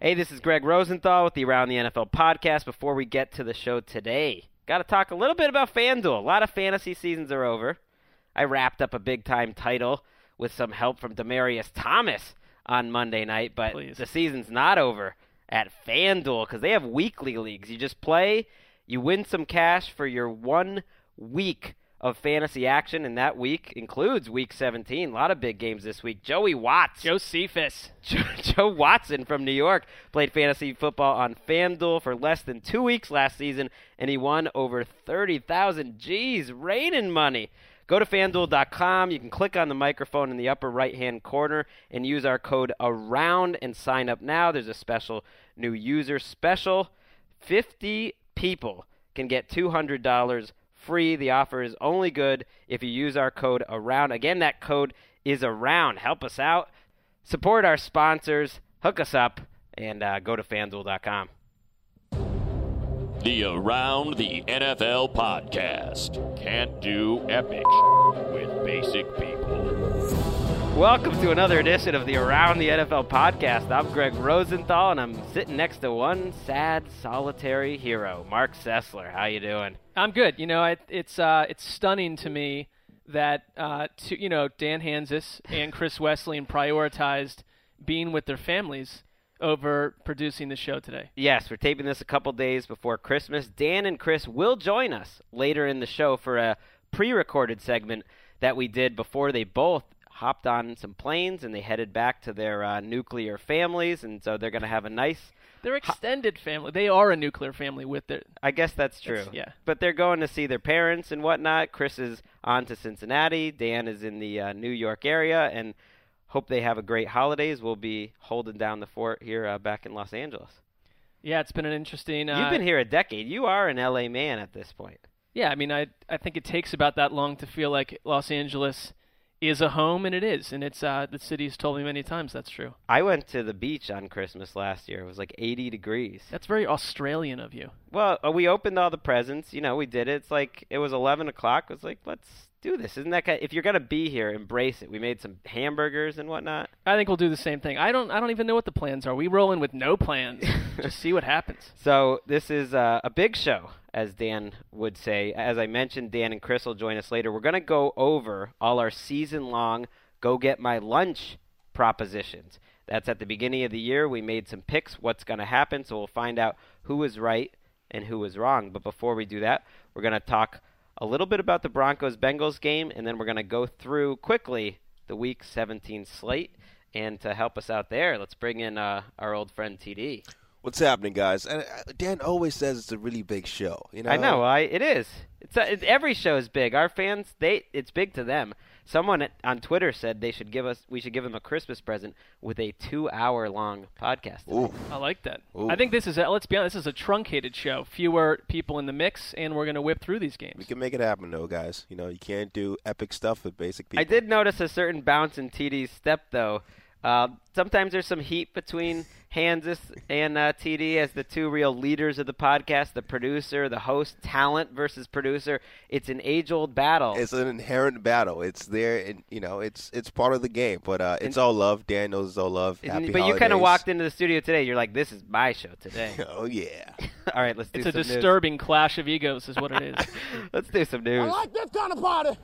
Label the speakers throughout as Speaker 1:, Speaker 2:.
Speaker 1: Hey, this is Gregg Rosenthal with the Around the NFL podcast. Before we get to the show today, got to talk a little bit about FanDuel. A lot of fantasy seasons are over. I wrapped up a big time title with some help from Demaryius Thomas on Monday night, but
Speaker 2: Please.
Speaker 1: the season's not over at FanDuel because they have weekly leagues. You just play, you win some cash for your one week of fantasy action, and that week includes week 17. A lot of big games this week. Joey Watts.
Speaker 2: Josephus.
Speaker 1: Joe, Joe Watson from New York played fantasy football on FanDuel for less than two weeks last season, and he won over 30,000 G's, raining money. Go to fanduel.com. You can click on the microphone in the upper right hand corner and use our code AROUND and sign up now. There's a special new user special. 50 people can get $200 free. The offer is only good if you use our code AROUND. Again, that code is AROUND. Help us out. Support our sponsors. Hook us up and uh, go to fanduel.com.
Speaker 3: The Around the NFL podcast. Can't do epic with basic people.
Speaker 1: Welcome to another edition of the Around the NFL podcast. I'm Gregg Rosenthal, and I'm sitting next to one sad, solitary hero, Marc Sessler. How you doing?
Speaker 2: I'm good. You know, it, it's uh, it's stunning to me that uh, to, you know Dan Hanzus and Chris Wesseling prioritized being with their families over producing the show today.
Speaker 1: Yes, we're taping this a couple days before Christmas. Dan and Chris will join us later in the show for a pre-recorded segment that we did before they both hopped on some planes and they headed back to their uh, nuclear families, and so they're going to have a nice.
Speaker 2: Their extended family. They are a nuclear family with their.
Speaker 1: I guess that's true.
Speaker 2: That's- yeah.
Speaker 1: But they're going to see their parents and whatnot. Chris is on to Cincinnati. Dan is in the uh, New York area, and hope they have a great holidays. We'll be holding down the fort here uh, back in Los Angeles.
Speaker 2: Yeah, it's been an interesting. Uh,
Speaker 1: You've been here a decade. You are an LA man at this point.
Speaker 2: Yeah, I mean, I I think it takes about that long to feel like Los Angeles is a home, and it is, and it's uh, the city's told me many times that's true.
Speaker 1: I went to the beach on Christmas last year. It was like 80 degrees.
Speaker 2: That's very Australian of you.
Speaker 1: Well, uh, we opened all the presents. You know, we did it. It's like it was 11 o'clock. It was like, let's do this. Isn't that kind if you're gonna be here, embrace it. We made some hamburgers and whatnot.
Speaker 2: I think we'll do the same thing. I don't I don't even know what the plans are. We roll in with no plans. Just see what happens.
Speaker 1: So this is uh, a big show, as Dan would say. As I mentioned, Dan and Chris will join us later. We're gonna go over all our season-long "Go Get My Lunch" propositions. That's at the beginning of the year. We made some picks. What's gonna happen? So we'll find out who was right and who was wrong. But before we do that, we're gonna talk a little bit about the Broncos Bengals game, and then we're gonna go through quickly the Week 17 slate. And to help us out there, let's bring in uh, our old friend TD.
Speaker 4: What's happening, guys? And uh, Dan always says it's a really big show. You know,
Speaker 1: I know. I it is. It's a, it, every show is big. Our fans, they it's big to them. Someone at- on Twitter said they should give us we should give them a Christmas present with a two hour long podcast.
Speaker 4: Ooh,
Speaker 2: I like that.
Speaker 4: Ooh.
Speaker 2: I think this is a, let's be honest, this is a truncated show. Fewer people in the mix, and we're gonna whip through these games.
Speaker 4: we can make it happen, though, guys. You know, you can't do epic stuff with basic people.
Speaker 1: I did notice a certain bounce in TD's step though. Uh, sometimes there's some heat between Hanzus and uh, TD as the two real leaders of the podcast, the producer, the host, talent versus producer. It's an age-old battle.
Speaker 4: It's an inherent battle. It's there, and you know, it's it's part of the game. But uh, it's all love. Dan knows it's all love.
Speaker 1: And-
Speaker 4: Happy
Speaker 1: but you kind of walked into the studio today. You're like, "This is my show today."
Speaker 4: Oh yeah.
Speaker 1: All right, let's do some.
Speaker 2: It's a
Speaker 1: some news.
Speaker 2: disturbing clash of egos, is what it is.
Speaker 1: Let's do some news.
Speaker 5: I like this kind of party.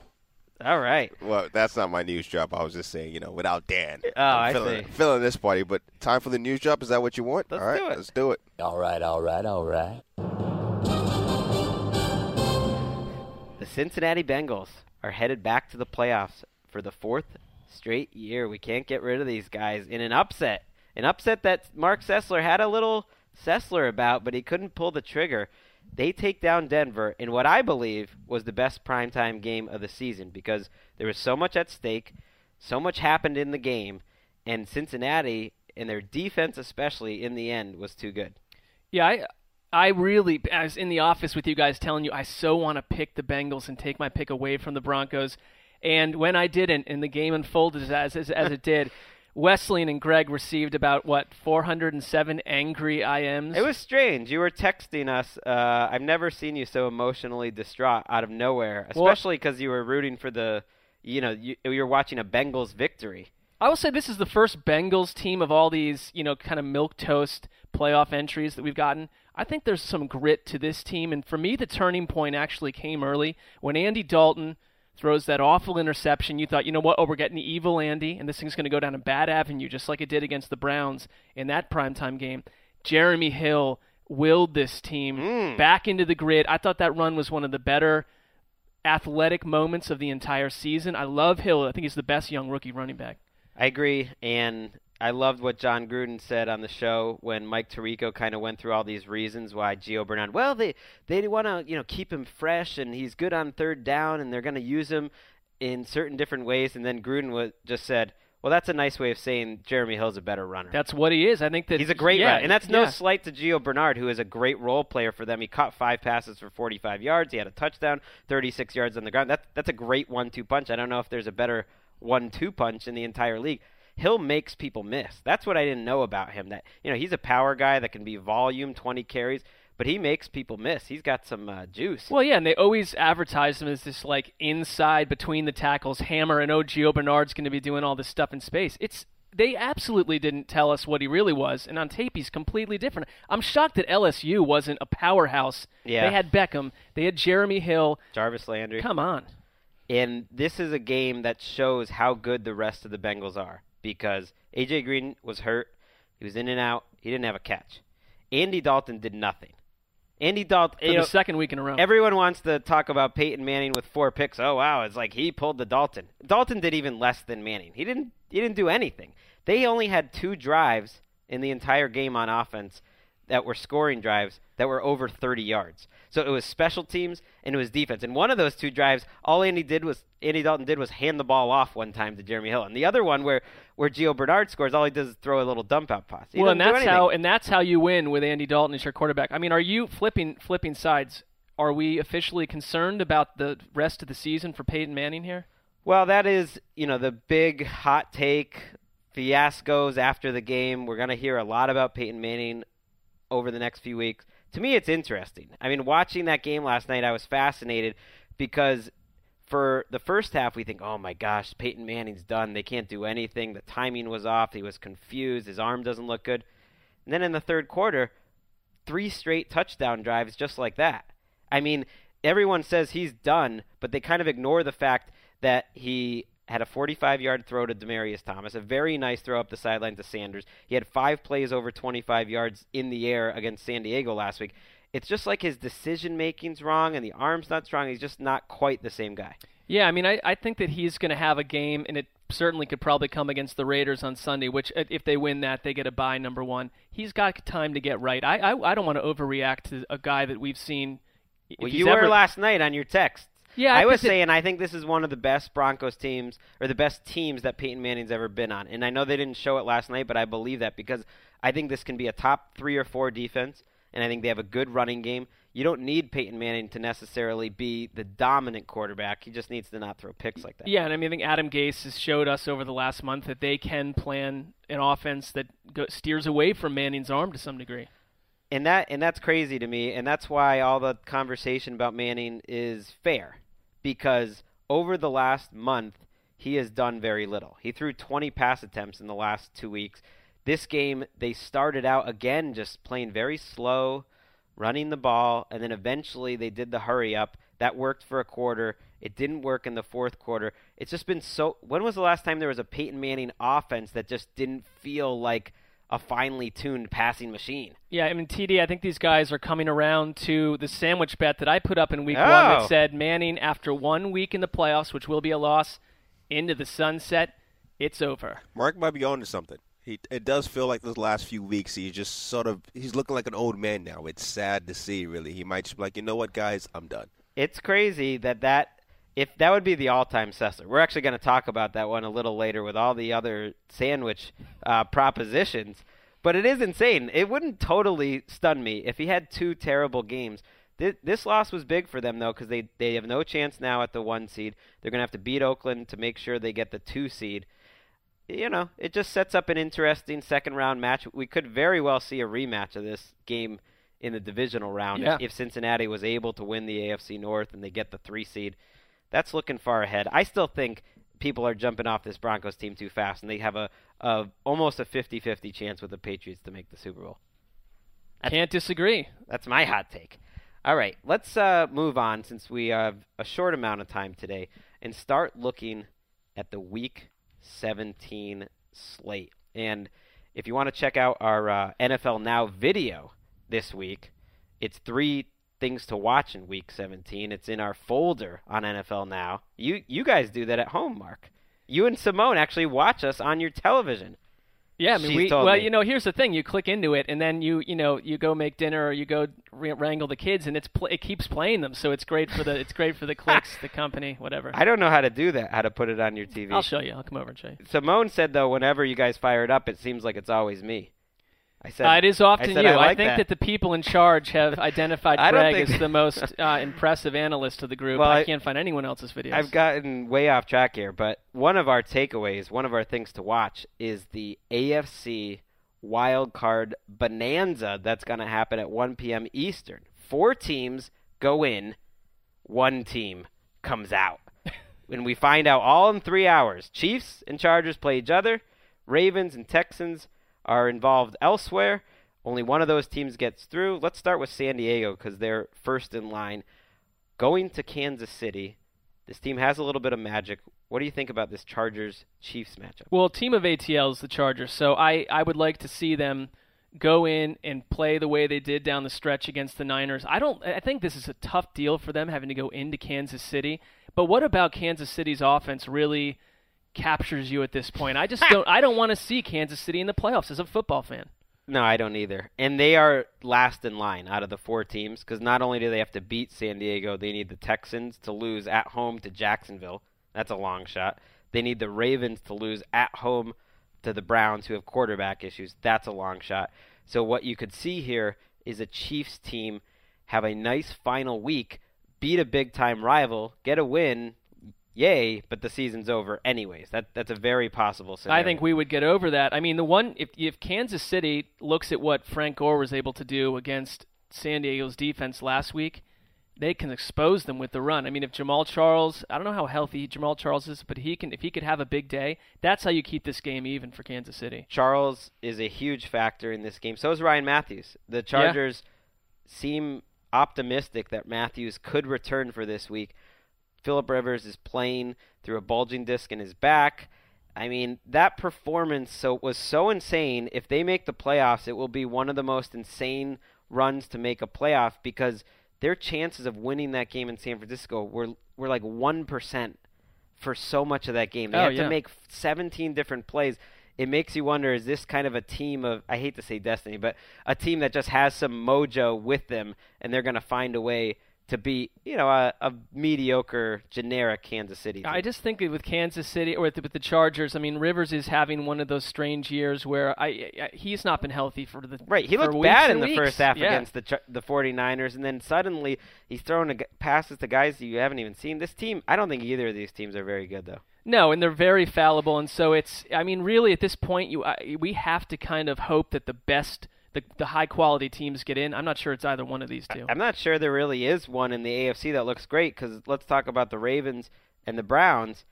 Speaker 1: All right.
Speaker 4: Well, that's not my news drop. I was just saying, you know, without Dan.
Speaker 1: Oh,
Speaker 4: I'm
Speaker 1: I
Speaker 4: feeling,
Speaker 1: see.
Speaker 4: feeling this party. But time for the news drop. Is that what you want?
Speaker 1: Let's
Speaker 4: all right,
Speaker 1: do it.
Speaker 4: let's do it.
Speaker 5: All right, all right, all right.
Speaker 1: The Cincinnati Bengals are headed back to the playoffs for the fourth straight year. We can't get rid of these guys in an upset. An upset that Marc Sessler had a little Sessler about, but he couldn't pull the trigger. They take down Denver in what I believe was the best primetime game of the season because there was so much at stake, so much happened in the game, and Cincinnati and their defense, especially in the end, was too good.
Speaker 2: Yeah, I I really was in the office with you guys telling you I so want to pick the Bengals and take my pick away from the Broncos. And when I didn't, and the game unfolded as as, as it did, Wesseling and Gregg received about what 407 angry IMs.
Speaker 1: It was strange. You were texting us. Uh, I've never seen you so emotionally distraught out of nowhere, especially because you were rooting for the, you know, you, you were watching a Bengals victory.
Speaker 2: I will say this is the first Bengals team of all these, you know, kind of milk toast playoff entries that we've gotten. I think there's some grit to this team, and for me, the turning point actually came early when Andy Dalton throws that awful interception. You thought, you know what? Oh, we're getting the evil Andy, and this thing's going to go down a bad avenue, just like it did against the Browns in that primetime game. Jeremy Hill willed this team hmm. back into the grid. I thought that run was one of the better athletic moments of the entire season. I love Hill. I think he's the best young rookie running back.
Speaker 1: I agree, and I loved what John Gruden said on the show when Mike Tirico kind of went through all these reasons why Gio Bernard. Well, they they want to you know keep him fresh, and he's good on third down, and they're going to use him in certain different ways. And then Gruden was, just said, "Well, that's a nice way of saying Jeremy Hill's a better runner."
Speaker 2: That's what he is. I think that
Speaker 1: He's a great
Speaker 2: yeah,
Speaker 1: runner, and that's no
Speaker 2: yeah.
Speaker 1: slight to Gio Bernard, who is a great role player for them. He caught five passes for 45 yards. He had a touchdown, 36 yards on the ground. That's that's a great one-two punch. I don't know if there's a better one-two punch in the entire league. Hill makes people miss. That's what I didn't know about him. That you know he's a power guy that can be volume, 20 carries, but he makes people miss. He's got some uh, juice.
Speaker 2: Well, yeah, and they always advertise him as this like inside between the tackles hammer, and oh, Gio Bernard's going to be doing all this stuff in space. It's they absolutely didn't tell us what he really was, and on tape he's completely different. I'm shocked that LSU wasn't a powerhouse.
Speaker 1: Yeah.
Speaker 2: They had Beckham, they had Jeremy Hill.
Speaker 1: Jarvis Landry.
Speaker 2: Come on.
Speaker 1: And this is a game that shows how good the rest of the Bengals are because AJ Green was hurt. He was in and out. He didn't have a catch. Andy Dalton did nothing. Andy Dalton,
Speaker 2: For the
Speaker 1: know,
Speaker 2: second week in a row.
Speaker 1: everyone wants to talk about Peyton Manning with four picks. Oh wow, it's like he pulled the Dalton. Dalton did even less than Manning. He didn't. He didn't do anything. They only had two drives in the entire game on offense that were scoring drives that were over 30 yards. So it was special teams and it was defense. And one of those two drives, all Andy did was Andy Dalton did was hand the ball off one time to Jeremy Hill. And the other one where where Gio Bernard scores, all he does is throw a little dump out pass. He
Speaker 2: well, and that's how and that's how you win with Andy Dalton as your quarterback. I mean, are you flipping flipping sides? Are we officially concerned about the rest of the season for Peyton Manning here?
Speaker 1: Well, that is, you know, the big hot take fiascos after the game. We're going to hear a lot about Peyton Manning over the next few weeks. To me, it's interesting. I mean, watching that game last night, I was fascinated because for the first half, we think, oh my gosh, Peyton Manning's done. They can't do anything. The timing was off. He was confused. His arm doesn't look good. And then in the third quarter, three straight touchdown drives just like that. I mean, everyone says he's done, but they kind of ignore the fact that he had a 45 yard throw to Demaryius Thomas, a very nice throw up the sideline to Sanders. He had five plays over 25 yards in the air against San Diego last week. It's just like his decision making's wrong and the arm's not strong. He's just not quite the same guy.
Speaker 2: Yeah, I mean, I, I think that he's going to have a game, and it certainly could probably come against the Raiders on Sunday. Which, uh, if they win that, they get a bye. Number one, he's got time to get right. I I, I don't want to overreact to a guy that we've seen.
Speaker 1: Well, you were last night on your text.
Speaker 2: Yeah, I
Speaker 1: was
Speaker 2: that-
Speaker 1: saying I think this is one of the best Broncos teams or the best teams that Peyton Manning's ever been on. And I know they didn't show it last night, but I believe that because I think this can be a top 3 or 4 defense and I think they have a good running game. You don't need Peyton Manning to necessarily be the dominant quarterback. He just needs to not throw picks like that.
Speaker 2: Yeah, and I mean, I think Adam Gase has showed us over the last month that they can plan an offense that go, steers away from Manning's arm to some degree.
Speaker 1: and that and that's crazy to me and that's why all the conversation about Manning is fair because over the last month he has done very little. He threw 20 pass attempts in the last 2 weeks. This game they started out again just playing very slow, running the ball and then eventually they did the hurry up. That worked for a quarter. It didn't work in the fourth quarter. It's just been so when was the last time there was a Peyton Manning offense that just didn't feel like a finely tuned passing machine?
Speaker 2: Yeah, I mean, TD, I think these guys are coming around to the sandwich bet that I put up in week one
Speaker 1: Oh.
Speaker 2: that said Manning, after one week in the playoffs, which will be a loss, into the sunset, it's over.
Speaker 4: Marc might be on to something. He, it does feel like those last few weeks he's just sort of he's looking like an old man now. It's sad to see, really. He might just be like, you know what, guys, I'm done.
Speaker 1: It's crazy that that if that would be the all-time Sessler. We're actually going to talk about that one a little later with all the other sandwich uh, propositions. But it is insane. It wouldn't totally stun me if he had two terrible games. This, this loss was big for them though because they they have no chance now at the one seed. They're going to have to beat Oakland to make sure they get the two seed. You know, it just sets up an interesting second round match. We could very well see a rematch of this game in the divisional round
Speaker 2: Yeah.
Speaker 1: if, if Cincinnati was able to win the AFC North and they get the three seed. That's looking far ahead. I still think people are jumping off this Broncos team too fast, and they have a, a almost a 50-50 chance with the Patriots to make the Super Bowl.
Speaker 2: I can't disagree.
Speaker 1: That's my hot take. All right, let's uh, move on since we have a short amount of time today and start looking at the Week 17 slate. And if you want to check out our uh, NFL Now video this week, it's three things to watch in Week 17. It's in our folder on NFL Now. You you guys do that at home, Marc. You and Simone actually watch us on your television.
Speaker 2: Yeah, I mean, we, well,
Speaker 1: me.
Speaker 2: you know, here's the thing: you click into it, and then you, you know, you go make dinner, or you go wrangle the kids, and it's pl- it keeps playing them, so it's great for the it's great for the clicks, the company, whatever.
Speaker 1: I don't know how to do that, how to put it on your TV.
Speaker 2: I'll show you. I'll come over and show you.
Speaker 1: Simone said though, whenever you guys fire it up, it seems like it's always me. I said
Speaker 2: Uh, it is often
Speaker 1: I said
Speaker 2: you.
Speaker 1: I, like
Speaker 2: think
Speaker 1: that.
Speaker 2: that. the people in charge have identified
Speaker 1: I Gregg
Speaker 2: as the most uh, impressive analyst of the group.
Speaker 1: Well,
Speaker 2: I,
Speaker 1: I-
Speaker 2: can't find anyone else's videos.
Speaker 1: I've gotten way off track here, but one of our takeaways, one of our things to watch, is the AFC wild card bonanza that's going to happen at 1 p.m. Eastern. Four teams go in, one team comes out. and we find out all in three hours. Chiefs and Chargers play each other. Ravens and Texans are involved elsewhere. Only one of those teams gets through. Let's start with San Diego because they're first in line. Going to Kansas City, this team has a little bit of magic. What do you think about this Chargers Chiefs matchup?
Speaker 2: Well, team of ATL is the Chargers, so I, I would like to see them go in and play the way they did down the stretch against the Niners. I don't I think this is a tough deal for them having to go into Kansas City. But what about Kansas City's offense really captures you at this point? I just don't I don't want to see Kansas City in the playoffs as a football fan.
Speaker 1: No, I don't either. And they are last in line out of the four teams because not only do they have to beat San Diego, they need the Texans to lose at home to Jacksonville. That's a long shot. They need the Ravens to lose at home to the Browns, who have quarterback issues. That's a long shot. So what you could see here is a Chiefs team have a nice final week, beat a big time rival, get a win. Yay, but the season's over anyways. That that's a very possible scenario.
Speaker 2: I think we would get over that. I mean, the one if if Kansas City looks at what Frank Gore was able to do against San Diego's defense last week, they can expose them with the run. I mean, if Jamaal Charles, I don't know how healthy Jamaal Charles is, but he can if he could have a big day, that's how you keep this game even for Kansas City.
Speaker 1: Charles is a huge factor in this game. So is Ryan Mathews. The Chargers seem optimistic that Matthews could return for this week. Philip Rivers is playing through a bulging disc in his back. I mean, that performance so was so insane. If they make the playoffs, it will be one of the most insane runs to make a playoff because their chances of winning that game in San Francisco were were like 1% for so much of that game. They
Speaker 2: Oh,
Speaker 1: had
Speaker 2: yeah.
Speaker 1: to make 17 different plays. It makes you wonder is this kind of a team of I hate to say destiny, but a team that just has some mojo with them and they're going to find a way to be, you know, a, a mediocre generic Kansas City team.
Speaker 2: I just think with Kansas City or with the, with the Chargers, I mean, Rivers is having one of those strange years where I, I he's not been healthy for the
Speaker 1: Right, he looked bad in the
Speaker 2: weeks.
Speaker 1: first half
Speaker 2: Yeah.
Speaker 1: against the Ch- the 49ers, and then suddenly he's throwing passes to guys that you haven't even seen. This team, I don't think either of these teams are very good, though.
Speaker 2: No, and they're very fallible, and so it's. I mean, really, at this point, you I, we have to kind of hope that the best, the the high quality teams get in. I'm not sure it's either one of these two.
Speaker 1: I'm not sure there really is one in the AFC that looks great because let's talk about the Ravens and the Browns.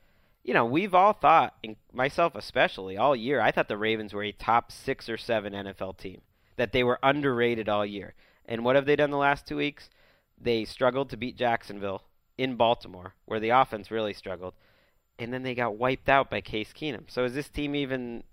Speaker 1: You know, we've all thought, and myself especially, all year, I thought the Ravens were a top six or seven NFL team, that they were underrated all year. And what have they done the last two weeks? They struggled to beat Jacksonville in Baltimore, where the offense really struggled, and then they got wiped out by Case Keenum. So is this team even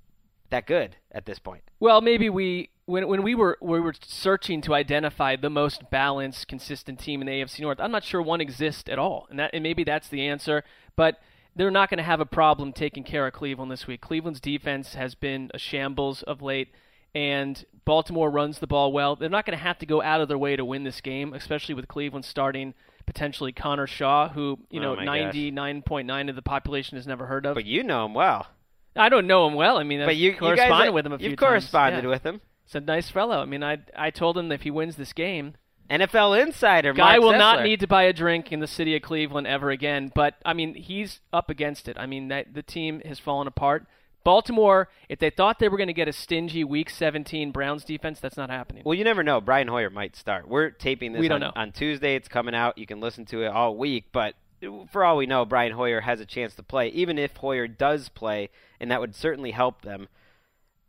Speaker 1: that good at this point?
Speaker 2: Well, maybe we when when we were we were searching to identify the most balanced, consistent team in the AFC North. I'm not sure one exists at all, and that and maybe that's the answer. But they're not going to have a problem taking care of Cleveland this week. Cleveland's defense has been a shambles of late, and Baltimore runs the ball well. They're not going to have to go out of their way to win this game, especially with Cleveland starting potentially Connor Shaw, who you
Speaker 1: Oh
Speaker 2: know
Speaker 1: my gosh.
Speaker 2: 99.9 of the population has never heard of.
Speaker 1: But you know him well.
Speaker 2: I don't know him well. I mean,
Speaker 1: But you
Speaker 2: corresponded with him a few
Speaker 1: You've
Speaker 2: times.
Speaker 1: corresponded
Speaker 2: Yeah.
Speaker 1: with him.
Speaker 2: He's a nice fellow. I mean, I I told him that if he wins this game,
Speaker 1: NFL insider.
Speaker 2: guy
Speaker 1: Marc
Speaker 2: will not need to buy a drink in the city of Cleveland ever again. But I mean, he's up against it. I mean, that, the team has fallen apart. Baltimore, if they thought they were going to get a stingy Week 17 Browns defense, that's not happening.
Speaker 1: Well, you never know. Brian Hoyer might start. We're taping this
Speaker 2: We don't
Speaker 1: on,
Speaker 2: know.
Speaker 1: on Tuesday. It's coming out. You can listen to it all week. But for all we know, Brian Hoyer has a chance to play. Even if Hoyer does play, and that would certainly help them,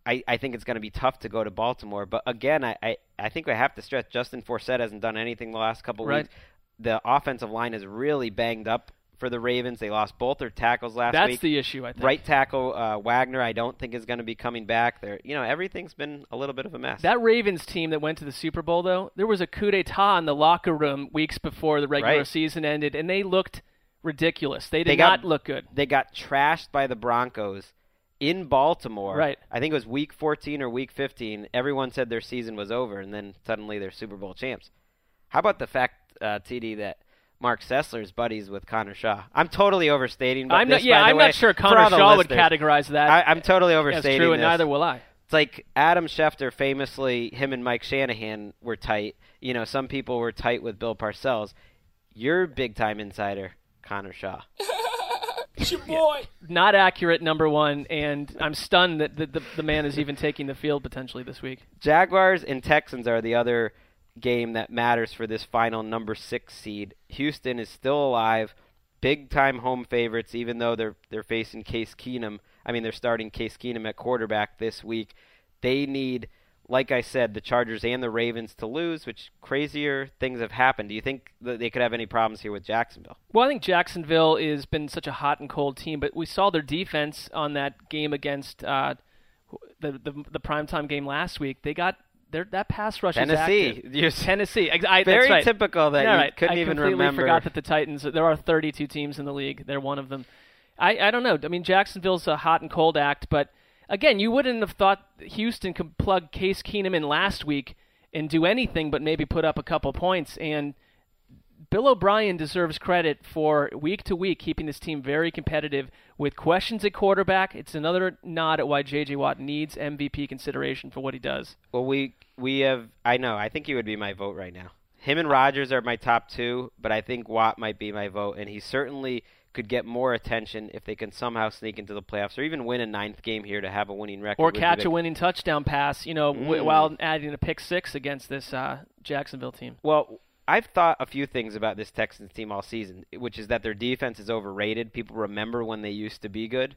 Speaker 1: I, I think it's going to be tough to go to Baltimore. But again, I, I, I think I have to stress Justin Forsett hasn't done anything the last couple
Speaker 2: Right.
Speaker 1: weeks. The offensive line is really banged up for the Ravens. They lost both their tackles last
Speaker 2: that's
Speaker 1: week.
Speaker 2: That's the issue, I think.
Speaker 1: Right tackle uh, Wagner, I don't think is going to be coming back. There, you know, everything's been a little bit of a mess.
Speaker 2: That Ravens team that went to the Super Bowl, though, there was a coup d'etat in the locker room weeks before the regular
Speaker 1: Right.
Speaker 2: season ended, and they looked ridiculous. They did
Speaker 1: They got-
Speaker 2: not look good.
Speaker 1: they got trashed by the Broncos in Baltimore.
Speaker 2: Right.
Speaker 1: I think it was week 14 or week 15. Everyone said their season was over, and then suddenly they're Super Bowl champs. How about the fact, uh, TD, that Marc Sessler's buddies with Connor Shaw? I'm totally overstating. But
Speaker 2: I'm not.
Speaker 1: this,
Speaker 2: Yeah,
Speaker 1: by the
Speaker 2: I'm
Speaker 1: way,
Speaker 2: not sure
Speaker 1: for
Speaker 2: Connor Shaw would categorize that
Speaker 1: I, I'm totally
Speaker 2: as
Speaker 1: overstating
Speaker 2: true, and
Speaker 1: this.
Speaker 2: neither will I.
Speaker 1: It's like Adam Schefter famously, him and Mike Shanahan were tight. You know, some people were tight with Bill Parcells. You're big time insider, Connor Shaw.
Speaker 5: It's your boy.
Speaker 2: Not accurate, number one, and I'm stunned that the, the, the man is even taking the field potentially this week.
Speaker 1: Jaguars and Texans are the other game that matters for this final number six seed. Houston is still alive, big time home favorites, even though they're they're facing Case Keenum. I mean, they're starting Case Keenum at quarterback this week. They need, like I said, the Chargers and the Ravens to lose, which crazier things have happened. Do you think that they could have any problems here with Jacksonville?
Speaker 2: Well, I think Jacksonville has been such a hot and cold team, but we saw their defense on that game against uh, the, the the primetime game last week. They got their that pass rush is
Speaker 1: Tennessee. You're
Speaker 2: Tennessee. I, I,
Speaker 1: very
Speaker 2: right.
Speaker 1: typical that
Speaker 2: Yeah,
Speaker 1: you
Speaker 2: right.
Speaker 1: couldn't
Speaker 2: I
Speaker 1: even
Speaker 2: completely
Speaker 1: remember.
Speaker 2: forgot that the Titans. There are 32 teams in the league. They're one of them. I, I don't know. I mean, Jacksonville's a hot and cold act, but again, you wouldn't have thought Houston could plug Case Keenum in last week and do anything but maybe put up a couple points. And Bill O'Brien deserves credit for week to week keeping this team very competitive with questions at quarterback. It's another nod at why J.J. Watt needs MVP consideration for what he does.
Speaker 1: Well, we we have. I know. I think he would be my vote right now. Him and Rodgers are my top two, but I think Watt might be my vote, and he certainly could get more attention if they can somehow sneak into the playoffs or even win a ninth game here to have a winning record.
Speaker 2: Or catch a winning touchdown pass, you know, w-
Speaker 1: Mm.
Speaker 2: while adding a pick six against this uh, Jacksonville team.
Speaker 1: Well, I've thought a few things about this Texans team all season, which is that their defense is overrated. People remember when they used to be good,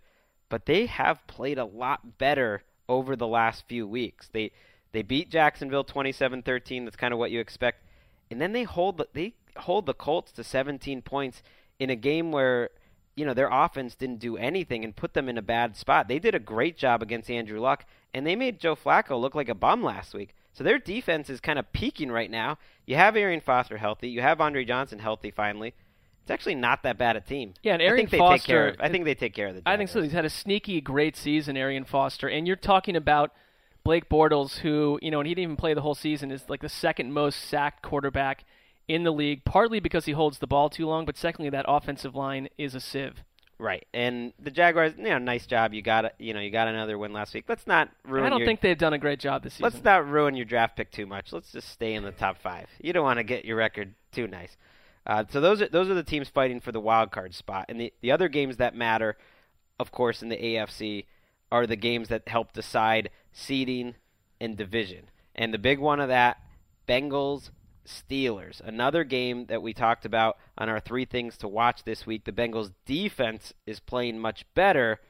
Speaker 1: but they have played a lot better over the last few weeks. They they beat Jacksonville 27-13. That's kind of what you expect. And then they hold the, they hold the Colts to 17 points in a game where you know their offense didn't do anything and put them in a bad spot. They did a great job against Andrew Luck, and they made Joe Flacco look like a bum last week. So their defense is kind of peaking right now. You have Arian Foster healthy. You have Andre Johnson healthy finally. It's actually not that bad a team.
Speaker 2: Yeah, and
Speaker 1: I
Speaker 2: Arian
Speaker 1: think they take care
Speaker 2: Foster-
Speaker 1: of. I think they take care of the.
Speaker 2: I think so. He's had a sneaky great season, Arian Foster. And you're talking about Blake Bortles, who, you know, and he didn't even play the whole season, is like the second most sacked quarterback in the league, partly because he holds the ball too long, but secondly, that offensive line is a sieve.
Speaker 1: Right, and the Jaguars. You know, nice job. You got. You know, you got another win last week. Let's not ruin.
Speaker 2: I don't
Speaker 1: your,
Speaker 2: think they've done a great job this season.
Speaker 1: Let's not ruin your draft pick too much. Let's just stay in the top five. You don't want to get your record too nice. Uh, so those are those are the teams fighting for the wild card spot, and the the other games that matter, of course, in the AFC are the games that help decide seeding and division. And the big one of that, Bengals Steelers. Another game that we talked about on our three things to watch this week. The Bengals defense is playing much better,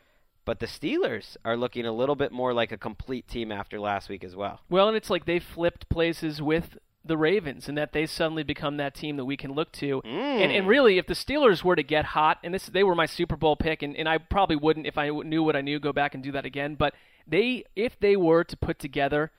Speaker 1: but the Steelers are looking a little bit more like a complete team after last week as well.
Speaker 2: Well, and it's like they flipped places with the Ravens, and that they suddenly become that team that we can look to. Mm. And, and really, if the Steelers were to get hot, and this they were my Super Bowl pick, and, and I probably wouldn't if I knew what I knew go back and do that again. But they, if they were to put together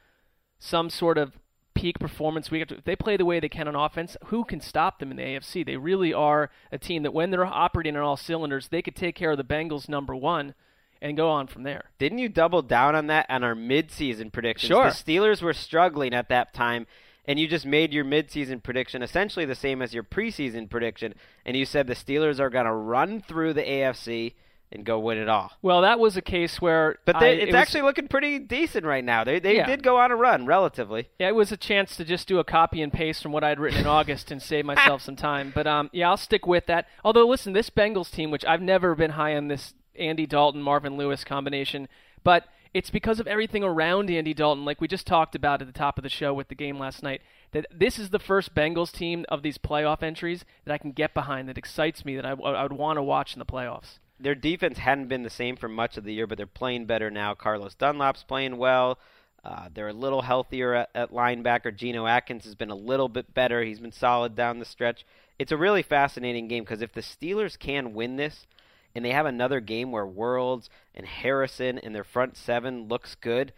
Speaker 2: some sort of peak performance week, if they play the way they can on offense, who can stop them in the AFC? They really are a team that when they're operating on all cylinders, they could take care of the Bengals number one and go on from there.
Speaker 1: Didn't you double down on that on our midseason predictions?
Speaker 2: Sure.
Speaker 1: The Steelers were struggling at that time, and you just made your midseason prediction essentially the same as your preseason prediction, and you said the Steelers are going to run through the AFC and go win it all.
Speaker 2: Well, that was a case where.
Speaker 1: But
Speaker 2: I-
Speaker 1: they,
Speaker 2: it
Speaker 1: it's
Speaker 2: was-
Speaker 1: actually looking pretty decent right now. They they
Speaker 2: Yeah.
Speaker 1: did go on a run relatively.
Speaker 2: Yeah, it was a chance to just do a copy and paste from what I'd written in August and save myself some time. But um, yeah, I'll stick with that. Although, listen, this Bengals team, which I've never been high on this Andy Dalton Marvin Lewis combination, but it's because of everything around Andy Dalton, like we just talked about at the top of the show with the game last night. That this is the first Bengals team of these playoff entries that I can get behind, that excites me, that I, I would want to watch in the playoffs.
Speaker 1: Their defense hadn't been the same for much of the year, but they're playing better now. Carlos Dunlap's playing well. Uh, they're a little healthier at, at linebacker. Geno Atkins has been a little bit better. He's been solid down the stretch. It's a really fascinating game because if the Steelers can win this, and they have another game where Worilds and Harrison and their front seven looks good,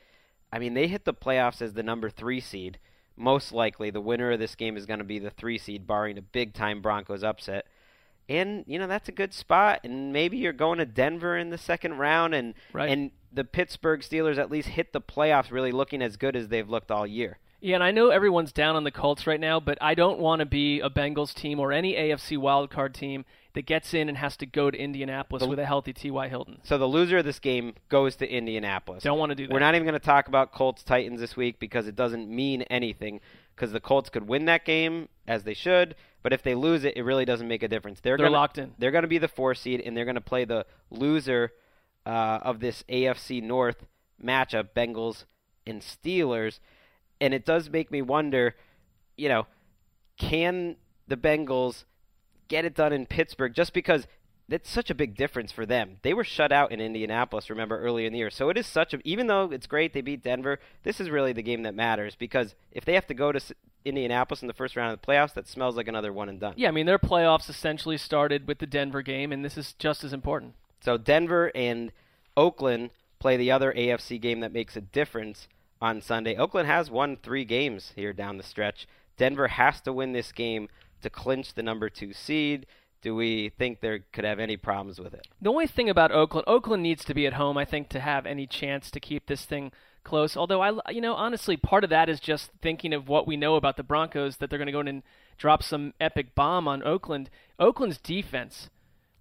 Speaker 1: I mean, they hit the playoffs as the number three seed. Most likely, the winner of this game is going to be the three seed, barring a big time Broncos upset. And you know that's a good spot, and maybe you're going to Denver in the second round, and
Speaker 2: Right.
Speaker 1: and the Pittsburgh Steelers at least hit the playoffs, really looking as good as they've looked all year.
Speaker 2: Yeah, and I know everyone's down on the Colts right now, but I don't want to be a Bengals team or any AFC wildcard team that gets in and has to go to Indianapolis
Speaker 1: The-
Speaker 2: with a healthy T.Y. Hilton.
Speaker 1: So the loser of this game goes to Indianapolis.
Speaker 2: Don't want to do that.
Speaker 1: We're not even going to talk about Colts Titans this week because it doesn't mean anything. Because the Colts could win that game as they should, but if they lose it, it really doesn't make a difference. They're,
Speaker 2: They're
Speaker 1: gonna,
Speaker 2: locked in.
Speaker 1: They're going to be the four seed, and they're going to play the loser uh, of this AFC North matchup, Bengals and Steelers. And it does make me wonder, you know, can the Bengals get it done in Pittsburgh just because that's such a big difference for them. They were shut out in Indianapolis, remember, earlier in the year. So it is such a even though it's great they beat Denver, this is really the game that matters because if they have to go to Indianapolis in the first round of the playoffs, that smells like another one and done.
Speaker 2: Yeah, I mean their playoffs essentially started with the Denver game, and this is just as important.
Speaker 1: So Denver and Oakland play the other AFC game that makes a difference on Sunday. Oakland has won 3 games here down the stretch. Denver has to win this game to clinch the number 2 seed. Do we think there could have any problems with it?
Speaker 2: The only thing about Oakland, Oakland needs to be at home, I think, to have any chance to keep this thing close. Although I, you know, honestly, part of that is just thinking of what we know about the Broncos that they're going to go in and drop some epic bomb on Oakland. Oakland's defense,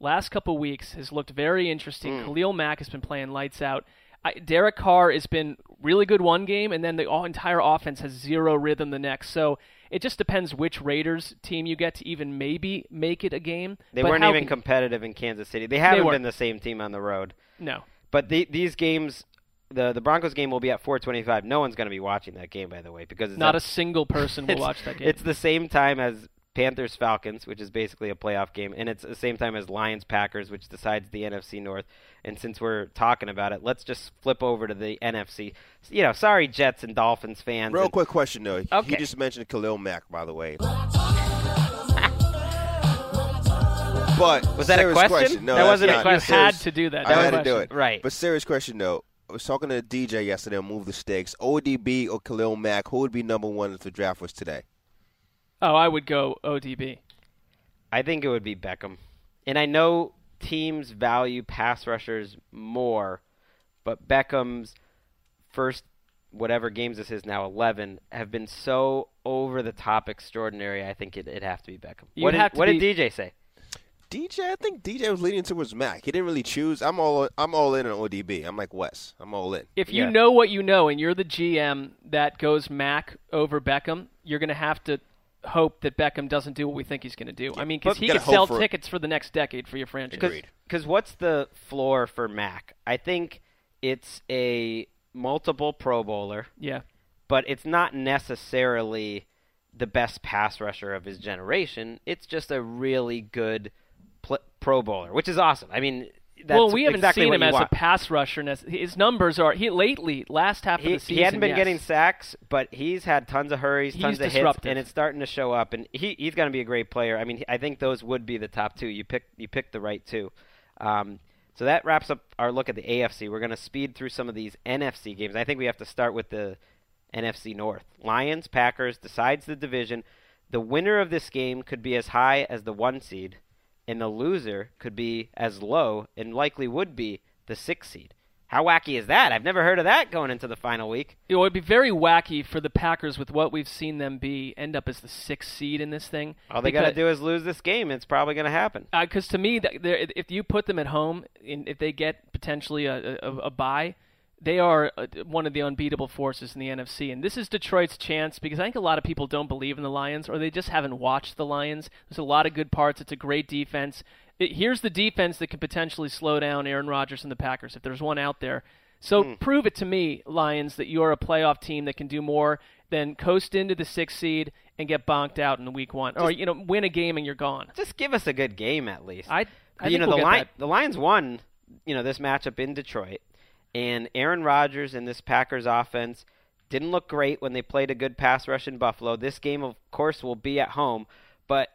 Speaker 2: last couple weeks, has looked very interesting. Hmm. Khalil Mack has been playing lights out. I, Derek Carr has been really good one game, and then the all, entire offense has zero rhythm the next. So it just depends which Raiders team you get to even maybe make it a game.
Speaker 1: They
Speaker 2: But
Speaker 1: weren't even
Speaker 2: can-
Speaker 1: competitive in Kansas City. They haven't
Speaker 2: weren't.
Speaker 1: been the same team on the road.
Speaker 2: No.
Speaker 1: But the, these games, the the Broncos game will be at 4:25. No one's going to be watching that game, by the way, because it's
Speaker 2: Not a single person will watch that game.
Speaker 1: It's the same time as Panthers Falcons, which is basically a playoff game, and it's the same time as Lions Packers, which decides the NFC North. And since we're talking about it, let's just flip over to the NFC. You know, sorry Jets and Dolphins fans.
Speaker 4: Real
Speaker 1: and-
Speaker 4: quick question though.
Speaker 1: Okay.
Speaker 4: You just mentioned Khalil Mack, by the way. But
Speaker 1: Was that a
Speaker 4: serious
Speaker 1: question?
Speaker 4: No,
Speaker 1: That wasn't a
Speaker 4: not.
Speaker 2: you
Speaker 1: question.
Speaker 2: had to do that.
Speaker 4: I had
Speaker 2: was
Speaker 4: to do
Speaker 2: a
Speaker 4: it.
Speaker 1: Right.
Speaker 4: But serious question though. I was talking to a DJ yesterday on Move the Sticks. ODB or Khalil Mack, who would be number one if the draft was today?
Speaker 2: Oh, I would go ODB.
Speaker 1: I think it would be Beckham. And I know teams value pass rushers more, but Beckham's first whatever games this is now 11 have been so over the top extraordinary. I think it, it'd have to be Beckham.
Speaker 2: You'd
Speaker 1: what did, what
Speaker 2: be-
Speaker 1: did DJ say?
Speaker 4: DJ, I think DJ was leaning towards Mack. He didn't really choose. I'm all I'm all in on ODB. I'm like Wes. I'm all in.
Speaker 2: If you
Speaker 1: Yeah.
Speaker 2: know what you know and you're the GM that goes Mack over Beckham, you're going to have to hope that Beckham doesn't do what we think he's going to do. I mean, because he could sell
Speaker 4: for-
Speaker 2: tickets for the next decade for your franchise.
Speaker 1: Because what's the floor for Mack? I think it's a multiple Pro Bowler,
Speaker 2: Yeah.
Speaker 1: but it's not necessarily the best pass rusher of his generation. It's just a really good pl- Pro Bowler, which is awesome. I mean, that's
Speaker 2: well, we haven't
Speaker 1: exactly
Speaker 2: seen him as
Speaker 1: want.
Speaker 2: a pass rusher. His numbers are he lately last half
Speaker 1: he,
Speaker 2: of the season.
Speaker 1: he hadn't been
Speaker 2: yes.
Speaker 1: getting sacks, but he's had tons of hurries,
Speaker 2: He's
Speaker 1: tons of hits, and it's starting to show up. And he, he's going to be a great player. I mean, I think those would be the top two. You picked you picked the right two. Um, so that wraps up our look at the AFC. We're going to speed through some of these NFC games. I think we have to start with the NFC North. Lions Packers decides the division. The winner of this game could be as high as the one seed, and the loser could be as low and likely would be the sixth seed. How wacky is that? I've never heard of that going into the final week.
Speaker 2: It would be very wacky for the Packers with what we've seen them be end up as the sixth seed in this thing.
Speaker 1: All they got to do is lose this game. It's probably going to happen.
Speaker 2: Uh, because to me, if you put them at home, and if they get potentially a, a, a bye, they are uh, one of the unbeatable forces in the NFC. And this is Detroit's chance because I think a lot of people don't believe in the Lions, or they just haven't watched the Lions. There's a lot of good parts. It's a great defense. It, here's the defense that could potentially slow down Aaron Rodgers and the Packers if there's one out there. So prove it to me, Lions, that you're a playoff team that can do more than coast into the sixth seed and get bonked out in the week one, or you know, win a game and you're gone.
Speaker 1: Just give us a good game at least.
Speaker 2: I, I
Speaker 1: you
Speaker 2: think
Speaker 1: know
Speaker 2: we'll
Speaker 1: the
Speaker 2: get
Speaker 1: Lion,
Speaker 2: that.
Speaker 1: the Lions won. You know this matchup in Detroit, and Aaron Rodgers and this Packers offense didn't look great when they played a good pass rush in Buffalo. This game, of course, will be at home, but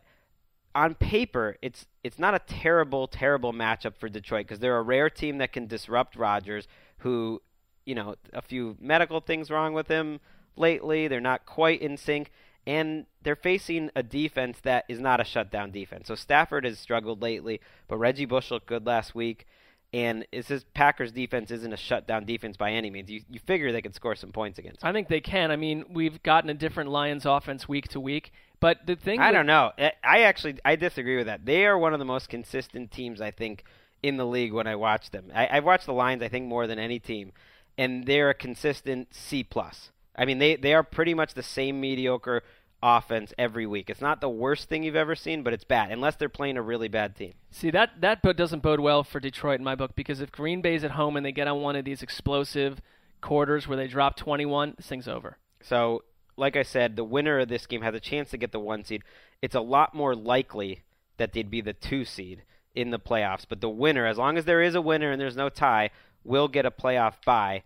Speaker 1: on paper, it's it's not a terrible, terrible matchup for Detroit because they're a rare team that can disrupt Rodgers, who, you know, a few medical things wrong with him lately. They're not quite in sync, and they're facing a defense that is not a shutdown defense. So Stafford has struggled lately, but Reggie Bush looked good last week. And it says Packers defense isn't a shutdown defense by any means. You you figure they could score some points against. them.
Speaker 2: I think they can. I mean, we've gotten a different Lions offense week to week, but the thing
Speaker 1: I
Speaker 2: with-
Speaker 1: don't know. I- I actually I disagree with that. They are one of the most consistent teams I think in the league when I watch them. I, I've watched the Lions I think more than any team, and they're a consistent C plus. I mean they they are pretty much the same mediocre offense every week. It's not the worst thing you've ever seen, but it's bad unless they're playing a really bad team.
Speaker 2: See that that doesn't bode well for Detroit in my book because if Green Bay's at home and they get on one of these explosive quarters where they drop 21, this thing's over.
Speaker 1: So, like I said, the winner of this game has a chance to get the one seed. It's a lot more likely that they'd be the two seed in the playoffs. But the winner, as long as there is a winner and there's no tie, will get a playoff bye.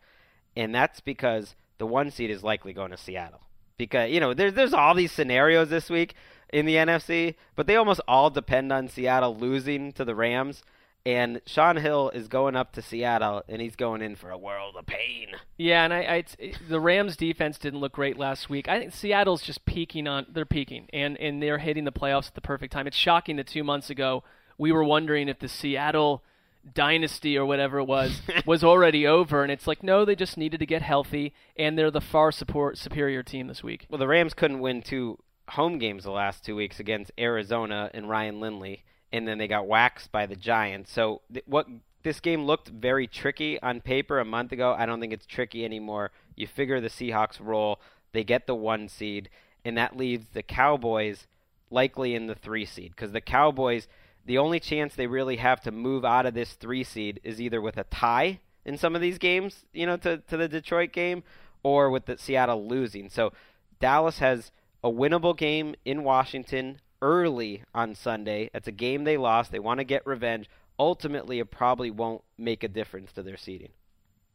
Speaker 1: And that's because the one seed is likely going to Seattle. Because, you know, there's, there's all these scenarios this week in the NFC, but they almost all depend on Seattle losing to the Rams. And Shaun Hill is going up to Seattle, and he's going in for a world of pain.
Speaker 2: Yeah, and I, I it's- the Rams defense didn't look great last week. I think Seattle's just peaking on they're peaking and and they're hitting the playoffs at the perfect time. It's shocking that 2 months ago we were wondering if the Seattle dynasty or whatever it was was already over and it's like no, they just needed to get healthy and they're the far support superior team this week.
Speaker 1: Well, the Rams couldn't win two home games the last two weeks against Arizona and Ryan Lindley, and then they got waxed by the Giants. So th- what this game looked very tricky on paper a month ago. I don't think it's tricky anymore. You figure the Seahawks roll, they get the one seed, and that leaves the Cowboys likely in the three seed because the Cowboys, the only chance they really have to move out of this three seed is either with a tie in some of these games, you know, to, to the Detroit game, or with the Seattle losing. So Dallas has a winnable game in Washington early on Sunday. That's a game they lost. They want to get revenge. Ultimately, it probably won't make a difference to their seeding.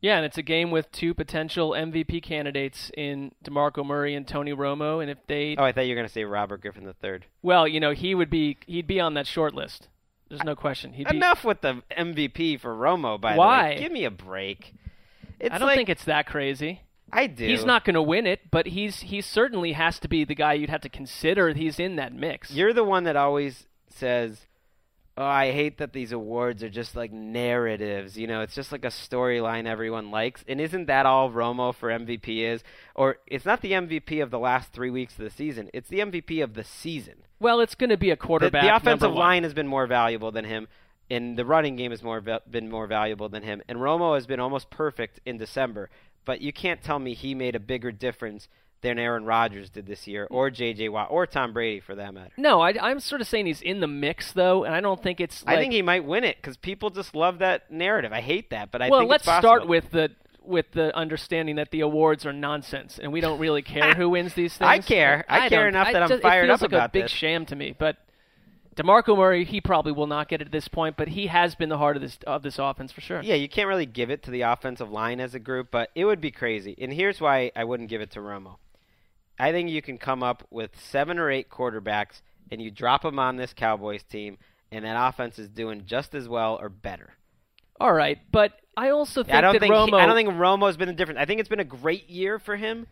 Speaker 2: Yeah, and it's a game with two potential MVP candidates in DeMarco Murray and Tony Romo and if they
Speaker 1: Oh, I thought you were going to say Robert Griffin III.
Speaker 2: well, you know, he would be he'd be on that short list. There's no question. He'd be
Speaker 1: Enough with the MVP for Romo, by
Speaker 2: Why?
Speaker 1: the way. Give me a break. It's
Speaker 2: I don't
Speaker 1: like,
Speaker 2: think it's that crazy.
Speaker 1: I do.
Speaker 2: He's not going to win it, but he's he certainly has to be the guy you'd have to consider. He's in that mix.
Speaker 1: You're the one that always says, "Oh, I hate that these awards are just like narratives. You know, it's just like a storyline everyone likes." And isn't that all Romo for MVP is? Or it's not the MVP of the last three weeks of the season; it's the MVP of the season.
Speaker 2: well, it's going to be a quarterback.
Speaker 1: the offensive line has been more valuable than him, and the running game has more been more valuable than him. And Romo has been almost perfect in December, but you can't tell me he made a bigger difference than Aaron Rodgers did this year, or J.J. Watt, or Tom Brady for that matter.
Speaker 2: No, I, I'm sort of saying he's in the mix though, and I don't think it's. Like,
Speaker 1: I think he might win it because people just love that narrative. I hate that, but I
Speaker 2: well, let's start with the with the understanding that the awards are nonsense, and we don't really care who wins these things.
Speaker 1: I care. I care enough
Speaker 2: I
Speaker 1: that I'm fired
Speaker 2: it feels
Speaker 1: up
Speaker 2: like
Speaker 1: about
Speaker 2: a big
Speaker 1: this.
Speaker 2: sham to me, but. DeMarco Murray, he probably will not get it at this point, but he has been the heart of this of this offense for sure.
Speaker 1: Yeah, you can't really give it to the offensive line as a group, but it would be crazy. And here's why I wouldn't give it to Romo. I think you can come up with seven or eight quarterbacks, and you drop them on this Cowboys team, and that offense is doing just as well or better.
Speaker 2: All right, but I also think
Speaker 1: I don't
Speaker 2: that
Speaker 1: think
Speaker 2: Romo.
Speaker 1: I don't think Romo's been the difference. I think it's been a great year for him,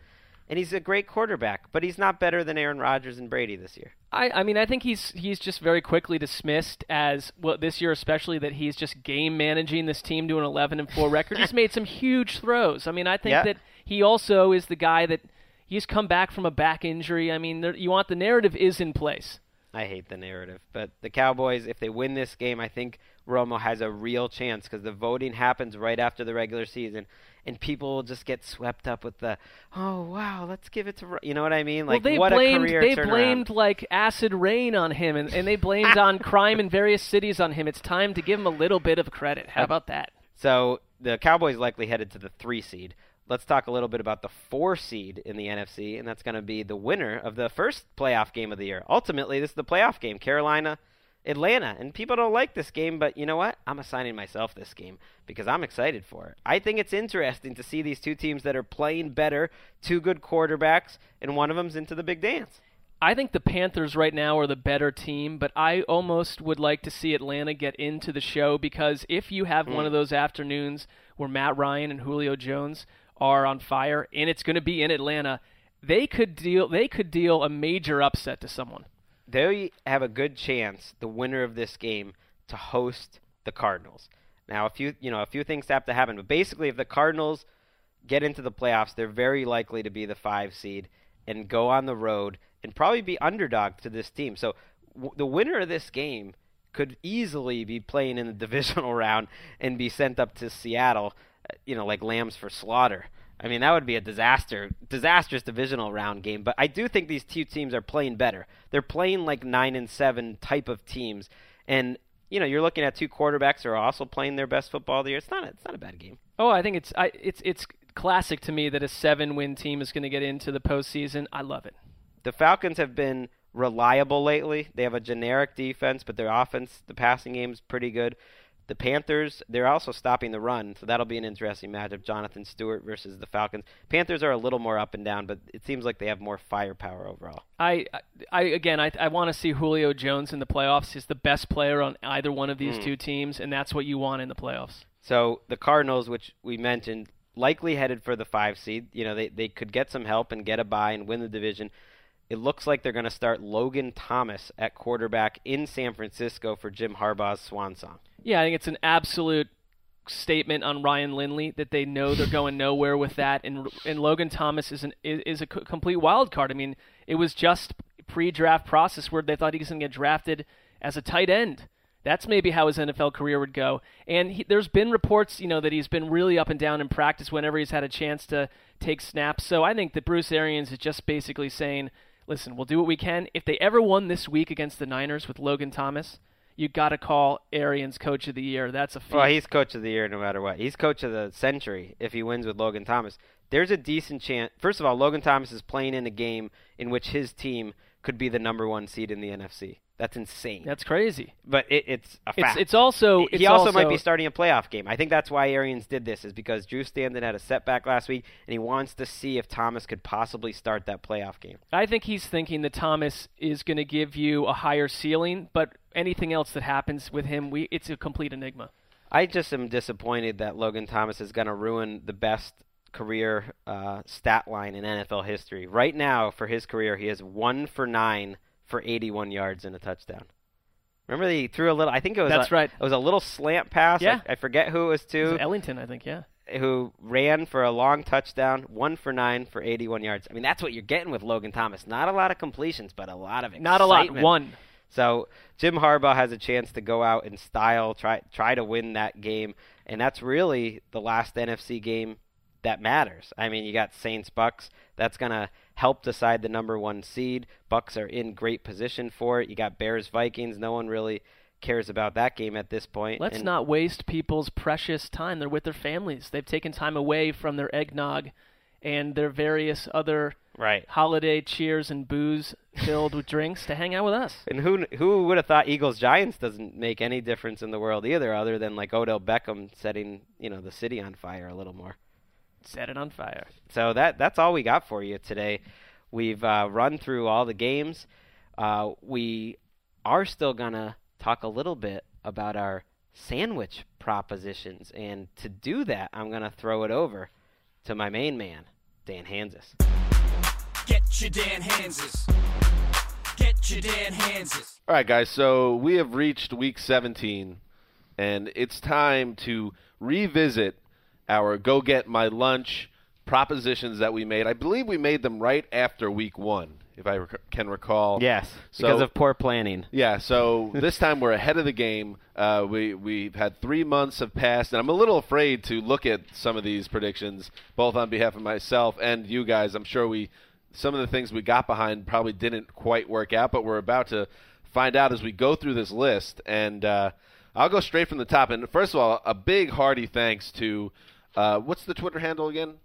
Speaker 1: and he's a great quarterback, but he's not better than Aaron Rodgers and Brady this year.
Speaker 2: I, I mean, I think he's he's just very quickly dismissed as well this year, especially that he's just game managing this team to an 11 and four record. he's made some huge throws. I mean, I think
Speaker 1: Yeah.
Speaker 2: that he also is the guy that he's come back from a back injury. I mean, there, you want the narrative is in place.
Speaker 1: I hate the narrative, but the Cowboys, if they win this game, I think Romo has a real chance because the voting happens right after the regular season, and people will just get swept up with the, oh wow, let's give it to, Ro-" you know what I mean? Like
Speaker 2: well, they
Speaker 1: what
Speaker 2: blamed
Speaker 1: a career
Speaker 2: they
Speaker 1: turnaround.
Speaker 2: blamed like acid rain on him, and, and they blamed on crime in various cities on him. It's time to give him a little bit of credit. How about that?
Speaker 1: So the Cowboys likely headed to the three seed. Let's talk a little bit about the four seed in the NFC, and that's going to be the winner of the first playoff game of the year. Ultimately, this is the playoff game Carolina, Atlanta. And people don't like this game, but you know what? I'm assigning myself this game because I'm excited for it. I think it's interesting to see these two teams that are playing better, two good quarterbacks, and one of them's into the big dance.
Speaker 2: I think the Panthers right now are the better team, but I almost would like to see Atlanta get into the show because if you have one hmm. of those afternoons where Matt Ryan and Julio Jones are on fire and it's going to be in Atlanta, they could deal they could deal a major upset to someone.
Speaker 1: they have a good chance, the winner of this game, to host the Cardinals. Now, a few you know a few things have to happen, but basically, if the Cardinals get into the playoffs, they're very likely to be the five seed and go on the road and probably be underdog to this team. So, w- the winner of this game could easily be playing in the divisional round and be sent up to Seattle, you know, like lambs for slaughter. I mean, that would be a disaster, disastrous divisional round game. But I do think these two teams are playing better. They're playing like nine and seven type of teams, and you know, you're looking at two quarterbacks who are also playing their best football of the year. It's not, a, it's not a bad game.
Speaker 2: Oh, I think it's I, it's it's classic to me that a seven-win team is going to get into the postseason. I love it.
Speaker 1: The Falcons have been reliable lately. They have a generic defense, but their offense, the passing game is pretty good. The Panthers, they're also stopping the run, so that'll be an interesting matchup. Jonathan Stewart versus the Falcons. Panthers are a little more up and down, but it seems like they have more firepower overall.
Speaker 2: I, I again, I, I want to see Julio Jones in the playoffs. He's the best player on either one of these hmm. two teams, and that's what you want in the playoffs.
Speaker 1: So the Cardinals, which we mentioned, likely headed for the five seed. You know, they, they could get some help and get a bye and win the division. It looks like they're going to start Logan Thomas at quarterback in San Francisco for Jim Harbaugh's swan song.
Speaker 2: Yeah, I think it's an absolute statement on Ryan Lindley that they know they're going nowhere with that, and and Logan Thomas is an is, a complete wild card. I mean, it was just pre-draft process where they thought he was going to get drafted as a tight end. That's maybe how his NFL career would go. And he, there's been reports, you know, that he's been really up and down in practice whenever he's had a chance to take snaps. So I think that Bruce Arians is just basically saying, listen, we'll do what we can. If they ever won this week against the Niners with Logan Thomas, you got to call Arians coach of the year. That's a feat.
Speaker 1: Well, he's coach of the year no matter what. He's coach of the century if he wins with Logan Thomas. There's a decent chance. First of all, Logan Thomas is playing in a game in which his team could be the number one seed in the NFC. That's insane.
Speaker 2: That's crazy.
Speaker 1: but it, it's a fact.
Speaker 2: it's also
Speaker 1: he
Speaker 2: it's
Speaker 1: also, might be starting a playoff game. I think that's why Arians did this, is because Drew Stanton had a setback last week, and he wants to see if Thomas could possibly start that playoff game.
Speaker 2: I think he's thinking that Thomas is going to give you a higher ceiling, but anything else that happens with him, we it's a complete enigma.
Speaker 1: I just am disappointed that Logan Thomas is going to ruin the best career uh, stat line in NFL history. Right now, for his career, he is one for nine for 81 yards and a touchdown. Remember, he threw a little. I think it was
Speaker 2: That's
Speaker 1: a,
Speaker 2: right.
Speaker 1: It was a little slant pass.
Speaker 2: Yeah.
Speaker 1: I, I forget who it was
Speaker 2: It was Ellington, I think, yeah.
Speaker 1: who ran for a long touchdown, one for nine for 81 yards. I mean, that's what you're getting with Logan Thomas. Not a lot of completions, but a lot of excitement.
Speaker 2: Not a lot. One.
Speaker 1: So Jim Harbaugh has a chance to go out in style, try try to win that game, and that's really the last NFC game that matters. I mean, you got Saints Bucks. That's gonna help decide the number one seed. Bucks are in great position for it. You got Bears Vikings. No one really cares about that game at this point.
Speaker 2: Let's
Speaker 1: And-
Speaker 2: not waste people's precious time. They're with their families. They've taken time away from their eggnog and their various other
Speaker 1: right.
Speaker 2: holiday cheers and booze filled with drinks to hang out with us.
Speaker 1: And who who would have thought Eagles Giants doesn't make any difference in the world either, other than like Odell Beckham setting you know the city on fire a little more.
Speaker 2: Set it on fire.
Speaker 1: So that that's all we got for you today. We've uh, run through all the games. Uh, we are still gonna talk a little bit about our sandwich propositions, and to do that, I'm gonna throw it over to my main man, Dan Hanzus.
Speaker 5: Get your Dan Hanzus. Get your Dan Hanzus.
Speaker 6: All right, guys. So we have reached week 17, and it's time to revisit our "Go Get My Lunch" propositions that we made. I believe we made them right after week one, if I rec- can recall.
Speaker 1: Yes,
Speaker 6: So-
Speaker 1: because of poor planning.
Speaker 6: Yeah, so this time we're ahead of the game. Uh, we we've had three months have passed, and I'm a little afraid to look at some of these predictions, both on behalf of myself and you guys. I'm sure we some of the things we got behind probably didn't quite work out, but we're about to find out as we go through this list. And uh, I'll go straight from the top. And first of all, a big hearty thanks to uh, what's the Twitter handle again?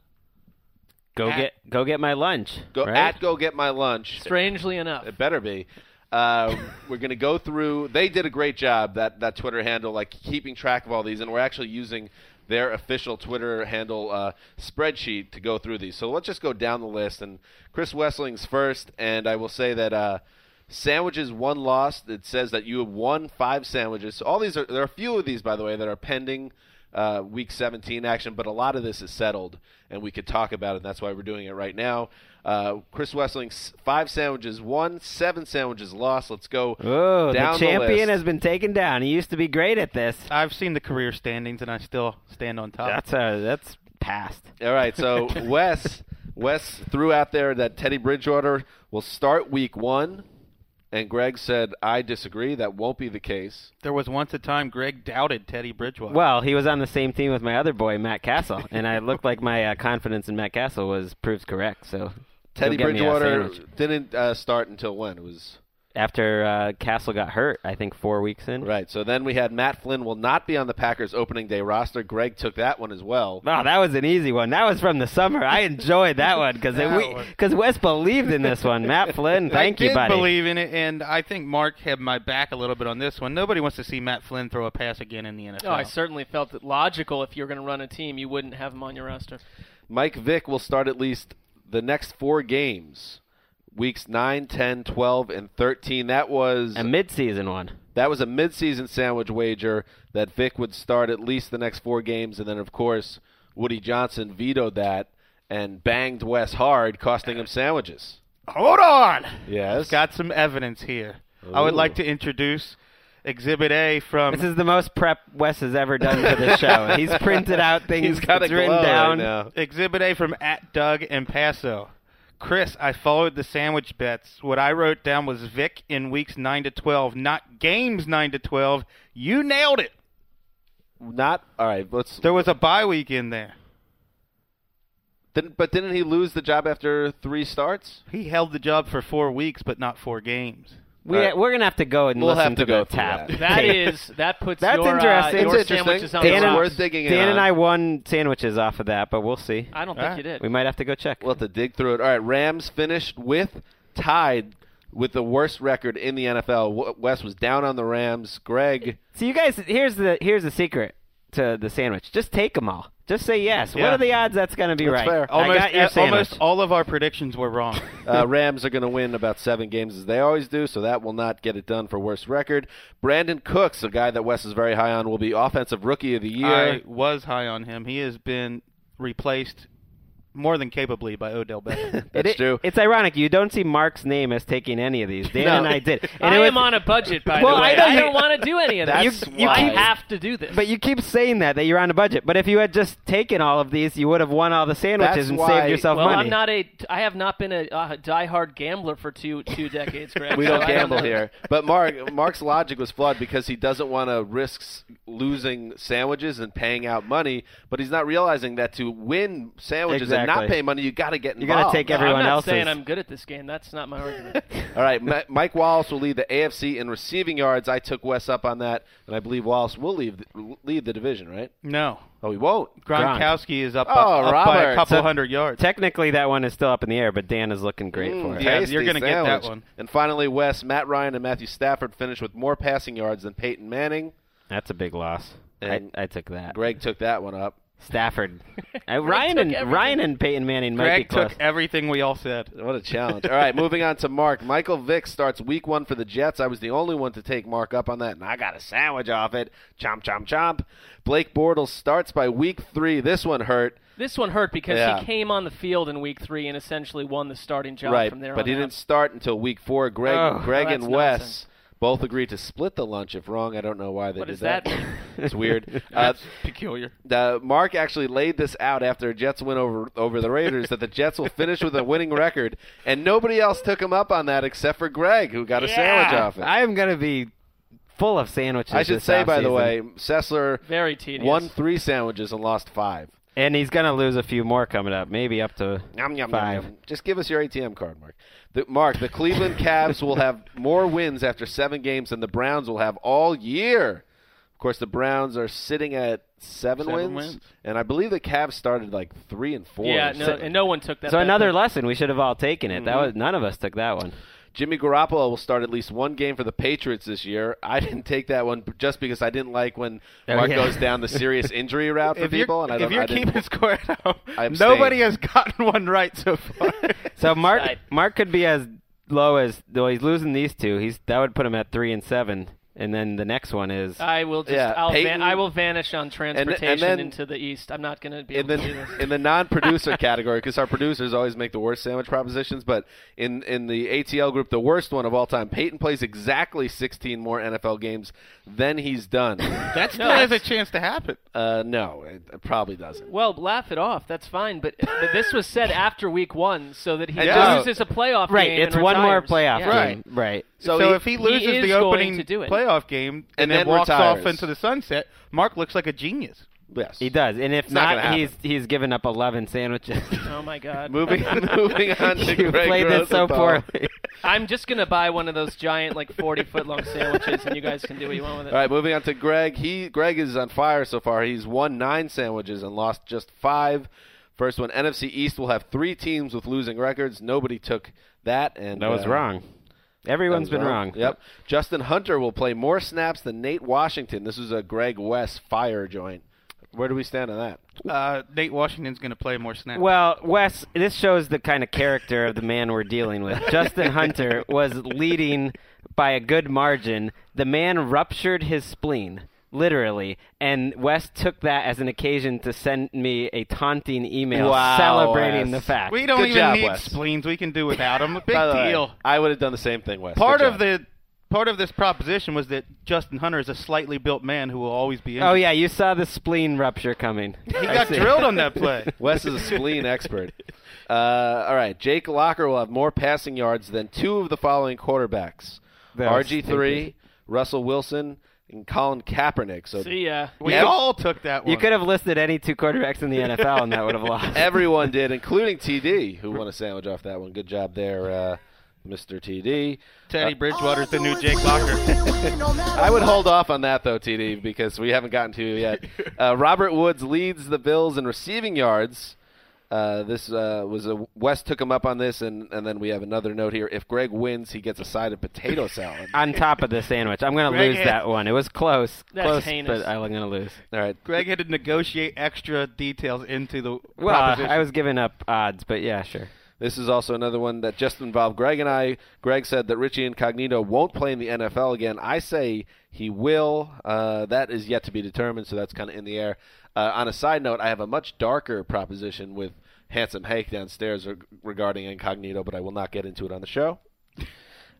Speaker 1: Go
Speaker 6: At-
Speaker 1: get go get my lunch.
Speaker 6: Go
Speaker 1: right?
Speaker 6: at go get my lunch.
Speaker 2: Strangely enough,
Speaker 6: It better be. Uh, we're going to go through. They did a great job that that Twitter handle, like keeping track of all these, and we're actually using their official Twitter handle uh, spreadsheet to go through these. So let's just go down the list. And Chris Wesseling's first, and I will say that uh, sandwiches one lost. It says that you have won five sandwiches. So all these are there are a few of these, by the way, that are pending uh, week 17 action, but a lot of this is settled, and we could talk about it. And that's why we're doing it right now. Uh, Chris Wesseling, five sandwiches won, seven sandwiches lost. Let's go
Speaker 1: Oh,
Speaker 6: down
Speaker 1: the champion
Speaker 6: list.
Speaker 1: has been taken down. He used to be great at this.
Speaker 7: I've seen the career standings, and I still stand on top.
Speaker 1: That's uh, that's past.
Speaker 6: All right, so Wes, Wes threw out there that Teddy Bridgewater will start week one, and Gregg said, "I disagree. That won't be the case."
Speaker 7: there was once a time Gregg doubted Teddy Bridgewater.
Speaker 1: Well, he was on the same team with my other boy, Matt Cassel, and I looked like my uh, confidence in Matt Cassel was proves correct. So
Speaker 6: Teddy
Speaker 1: Go get me a
Speaker 6: Bridgewater didn't uh, start until when? It was
Speaker 1: after uh, Cassel got hurt, I think four weeks in.
Speaker 6: right. So then we had Matt Flynn will not be on the Packers opening day roster. Gregg took that one as well.
Speaker 1: Oh, that was an easy one. That was from the summer. I enjoyed that one because we because Wes believed in this one. Matt Flynn, thank
Speaker 7: I
Speaker 1: you,
Speaker 7: did
Speaker 1: buddy.
Speaker 7: believe in it, and I think Marc had my back a little bit on this one. Nobody wants to see Matt Flynn throw a pass again in the NFL.
Speaker 2: oh, I certainly felt it logical. If you're going to run a team, you wouldn't have him on your roster.
Speaker 6: Mike Vick will start at least the next four games. Weeks 9, 10, 12, and 13. That was
Speaker 1: a midseason one.
Speaker 6: That was a midseason sandwich wager that Vick would start at least the next four games, and then of course Woody Johnson vetoed that and banged Wes hard, costing him sandwiches.
Speaker 7: Hold on.
Speaker 6: Yes.
Speaker 7: Got some evidence here. I would like to introduce Exhibit A from.
Speaker 1: This is the most prep Wes has ever done for this show. He's printed out things.
Speaker 6: He's got
Speaker 1: it's
Speaker 6: a
Speaker 1: written down.
Speaker 6: right.
Speaker 7: Exhibit A from at Doug and Paso. Chris, I followed the sandwich bets. What I wrote down was Vick in weeks 9 to 12, not games 9 to 12. You nailed it.
Speaker 6: Not all right. Let's.
Speaker 7: There was a bye week in there.
Speaker 6: Didn't, but didn't he lose the job after three starts?
Speaker 7: He held the job for four weeks, but not four games.
Speaker 1: We,
Speaker 6: All right.
Speaker 1: We're gonna have to go and
Speaker 6: We'll
Speaker 1: listen
Speaker 6: have to
Speaker 1: to,
Speaker 6: go
Speaker 1: the tap.
Speaker 6: that.
Speaker 2: That is that puts
Speaker 1: That's
Speaker 2: your,
Speaker 1: interesting.
Speaker 2: Uh, your
Speaker 6: It's interesting.
Speaker 2: on
Speaker 6: It's
Speaker 2: the
Speaker 1: Dan and-
Speaker 6: worth digging in
Speaker 1: Dan and
Speaker 6: on.
Speaker 1: I won sandwiches off of that, but we'll see.
Speaker 2: I don't think
Speaker 7: Ah.
Speaker 2: you did.
Speaker 1: We might have to go check.
Speaker 6: We'll have to dig through it. All right. Rams finished with tied with the worst record in the NFL. W- Wes was down on the Rams. Gregg.
Speaker 1: So you guys, here's the here's the secret to the sandwich. Just take them all. Just say yes. What are the odds that's going to be
Speaker 6: That's
Speaker 1: right?
Speaker 6: fair.
Speaker 1: I
Speaker 7: Almost,
Speaker 1: got your
Speaker 7: uh, almost all of our predictions were wrong.
Speaker 6: Uh, Rams are going to win about seven games as they always do, so that will not get it done for worst record. Brandin Cooks, a guy that Wes is very high on, will be offensive rookie of the year.
Speaker 7: I was high on him. He has been replaced more than capably by Odell Beckham.
Speaker 6: That's
Speaker 1: It-
Speaker 6: true.
Speaker 1: It's ironic. You don't see Marc's name as taking any of these. Dan
Speaker 6: No.
Speaker 1: and I did. And
Speaker 2: I
Speaker 1: it was-
Speaker 2: am on a budget, by
Speaker 1: Well,
Speaker 2: the way.
Speaker 1: I know
Speaker 2: I, don't want to do any of that.
Speaker 6: That's
Speaker 1: You- you
Speaker 2: I have to do this.
Speaker 1: But you keep saying that that you're on a budget. But if you had just taken all of these, you would have won all the sandwiches
Speaker 6: That's
Speaker 1: and
Speaker 6: why-
Speaker 1: saved yourself
Speaker 2: well,
Speaker 1: money.
Speaker 2: I'm not a. I have not been a uh, diehard gambler for two two decades, Gregg.
Speaker 6: we
Speaker 2: so
Speaker 6: don't
Speaker 2: I
Speaker 6: gamble
Speaker 2: know.
Speaker 6: here. But Marc, Marc's logic was flawed because he doesn't want to risk losing sandwiches and paying out money, but he's not realizing that to win sandwiches and not
Speaker 1: Exactly.
Speaker 6: pay money, you got to get involved.
Speaker 1: You gotta take
Speaker 2: No,
Speaker 1: everyone
Speaker 2: I'm not
Speaker 1: else's.
Speaker 2: saying I'm good at this game. That's not my argument.
Speaker 6: All right, Ma- Mike Wallace will lead the AFC in receiving yards. I took Wes up on that, and I believe Wallace will leave the, lead the division, right?
Speaker 7: no.
Speaker 6: Oh, he won't.
Speaker 7: Gronkowski is up,
Speaker 6: Oh,
Speaker 7: up, up by a couple
Speaker 1: So-
Speaker 7: hundred yards.
Speaker 1: Technically, that one is still up in the air, but Dan is looking great for
Speaker 6: Mm,
Speaker 1: it.
Speaker 7: Yeah, you're gonna get that one.
Speaker 6: And finally, Wes, Matt Ryan, and Matthew Stafford finished with more passing yards than Peyton Manning.
Speaker 1: That's a big loss. I, I took that.
Speaker 6: Gregg took that one up.
Speaker 1: Stafford. Uh, Ryan and
Speaker 2: everything.
Speaker 1: Ryan and Peyton Manning might
Speaker 7: Gregg
Speaker 1: be close.
Speaker 7: took everything we all said.
Speaker 6: What a challenge. All right, moving on to Marc. Michael Vick starts week one for the Jets. I was the only one to take Marc up on that, and I got a sandwich off it. Chomp, chomp, chomp. Blake Bortles starts by week three. This one hurt.
Speaker 2: This one hurt because
Speaker 6: Yeah.
Speaker 2: he came on the field in week three and essentially won the starting job
Speaker 6: right,
Speaker 2: from there
Speaker 6: but
Speaker 2: on
Speaker 6: he
Speaker 2: out.
Speaker 6: didn't start until week four. Gregg,
Speaker 1: Oh,
Speaker 6: Gregg
Speaker 2: well,
Speaker 6: and Wes
Speaker 2: nonsense.
Speaker 6: Both agreed to split the lunch. If wrong, I don't know why they
Speaker 2: What
Speaker 6: did
Speaker 2: does that mean?
Speaker 6: it's weird. Uh,
Speaker 7: Peculiar.
Speaker 6: the, Marc actually laid this out after Jets win over over the Raiders that the Jets will finish with a winning record, and nobody else took him up on that except for Gregg, who got a sandwich off it.
Speaker 1: I am gonna be full of sandwiches.
Speaker 6: I should
Speaker 1: this
Speaker 6: say, by the way, Sessler
Speaker 2: Very tedious.
Speaker 6: won three sandwiches and lost five.
Speaker 1: And he's gonna lose a few more coming up, maybe up to
Speaker 6: Yum, yum,
Speaker 1: five.
Speaker 6: Yum, yum. Just give us your ATM card, Marc. The, Marc, the Cleveland Cavs will have more wins after seven games than the Browns will have all year. Of course, the Browns are sitting at seven,
Speaker 7: Seven
Speaker 6: wins,
Speaker 7: wins.
Speaker 6: and I believe the Cavs started like three and four.
Speaker 2: Yeah, no, and no one took that.
Speaker 1: So
Speaker 2: bet.
Speaker 1: another lesson. We should have all taken it.
Speaker 6: Mm-hmm.
Speaker 1: That was none of us took that one.
Speaker 6: Jimmy Garoppolo will start at least one game for the Patriots this year. I didn't take that one just because I didn't like when
Speaker 1: Oh,
Speaker 6: Marc
Speaker 1: yeah.
Speaker 6: goes down the serious injury route for
Speaker 7: If
Speaker 6: people. and I
Speaker 7: if
Speaker 6: don't,
Speaker 7: you're
Speaker 6: I didn't-
Speaker 7: keeping score at home, nobody has gotten one right so far.
Speaker 1: So
Speaker 2: Marc
Speaker 1: Marc could be as low as though he's losing these two. He's that would put him at three and seven, and then the next one is
Speaker 2: I will just.
Speaker 6: Yeah,
Speaker 2: I'll
Speaker 6: Peyton-
Speaker 2: van- I will vanish on transportation
Speaker 6: then-
Speaker 2: into the east. I'm not going to be
Speaker 6: in
Speaker 2: able
Speaker 6: the
Speaker 2: to do this.
Speaker 6: in the non-producer category because our producers always make the worst sandwich propositions. But in in the ATL group, the worst one of all time, Peyton plays exactly 16 more NFL games than he's done.
Speaker 7: that still
Speaker 2: No,
Speaker 7: has a chance to happen.
Speaker 6: uh, no, it, it probably doesn't.
Speaker 2: Well, laugh it off. That's fine. But, but this was said after week one, so that he
Speaker 6: Yeah.
Speaker 2: loses a playoff
Speaker 1: right.
Speaker 2: game.
Speaker 1: Right, it's
Speaker 2: and
Speaker 1: one more playoff
Speaker 2: Yeah.
Speaker 1: game. Right.
Speaker 6: So
Speaker 7: So,
Speaker 6: he-
Speaker 7: if he loses
Speaker 2: is
Speaker 7: the
Speaker 2: going
Speaker 7: opening
Speaker 2: to do it.
Speaker 7: Playoff game
Speaker 6: And
Speaker 7: and,
Speaker 6: then
Speaker 7: then, walks
Speaker 6: retires.
Speaker 7: off into the sunset, Marc looks like a genius.
Speaker 6: Yes,
Speaker 1: He does, and if
Speaker 6: It's not
Speaker 1: not, he's he's given up eleven sandwiches.
Speaker 2: Oh my God.
Speaker 6: Moving moving on to
Speaker 1: you
Speaker 6: Gregg
Speaker 1: played this so
Speaker 6: Rosenthal.
Speaker 1: poorly.
Speaker 2: I'm just gonna buy one of those giant, like 40 foot long sandwiches, and you guys can do what you want with it.
Speaker 6: All right, moving on to Gregg. He Gregg is on fire so far. He's won nine sandwiches and lost just five. First one, NFC East will have three teams with losing records. Nobody took that, and
Speaker 1: that was
Speaker 6: uh,
Speaker 1: wrong. Everyone's
Speaker 6: that was
Speaker 1: been wrong.
Speaker 6: Yep. Justin Hunter will play more snaps than Nate Washington. This is a Gregg West fire joint. Where do we stand on that?
Speaker 7: Uh, Nate Washington's going to play more snaps.
Speaker 1: Well, Wes, this shows the kind of character of the man we're dealing with. Justin Hunter was leading by a good margin. The man ruptured his spleen, literally, and Wes took that as an occasion to send me a taunting email
Speaker 6: Wow,
Speaker 1: celebrating
Speaker 6: Wes.
Speaker 1: the fact.
Speaker 7: we don't
Speaker 6: Good
Speaker 7: even
Speaker 6: job,
Speaker 7: need
Speaker 6: Wes.
Speaker 7: spleens. We can do without them. Big
Speaker 6: By the way,
Speaker 7: deal.
Speaker 6: I would have done the same thing, Wes.
Speaker 7: Part of the part of this proposition was that Justin Hunter is a slightly built man who will always be injured.
Speaker 1: Oh yeah, you saw the spleen rupture coming.
Speaker 7: he got drilled on that play.
Speaker 6: Wes is a spleen expert. Uh, all right, Jake Locker will have more passing yards than two of the following quarterbacks: RG three. Russell Wilson, and Colin Kaepernick. So
Speaker 2: See ya.
Speaker 7: We
Speaker 6: Yeah.
Speaker 7: all took that one.
Speaker 1: You could have listed any two quarterbacks in the NFL, and that would have lost.
Speaker 6: everyone did, including TD, who won a sandwich off that one. Good job there, uh, Mr. TD.
Speaker 7: Teddy Bridgewater's the new Jake Locker.
Speaker 6: I would hold off on that though, TD, because we haven't gotten to you yet. Uh, Robert Woods leads the Bills in receiving yards. Uh, this uh, was a West took him up on this, and, and then we have another note here. If Gregg wins, he gets a side of potato salad.
Speaker 1: on top of the sandwich. I'm going to lose
Speaker 7: had-
Speaker 1: that one. It was close,
Speaker 2: That's
Speaker 1: close,
Speaker 2: heinous.
Speaker 1: but I'm going to lose.
Speaker 6: All right,
Speaker 7: Gregg had to negotiate extra details into the
Speaker 1: Well,
Speaker 7: proposition.
Speaker 1: I was giving up odds, but yeah, sure.
Speaker 6: This is also another one that just involved Gregg and I. Gregg said that Richie Incognito won't play in the NFL again. I say he will. Uh, that is yet to be determined, so that's kind of in the air. Uh, on a side note, I have a much darker proposition with Handsome Hank downstairs reg- regarding Incognito, but I will not get into it on the show.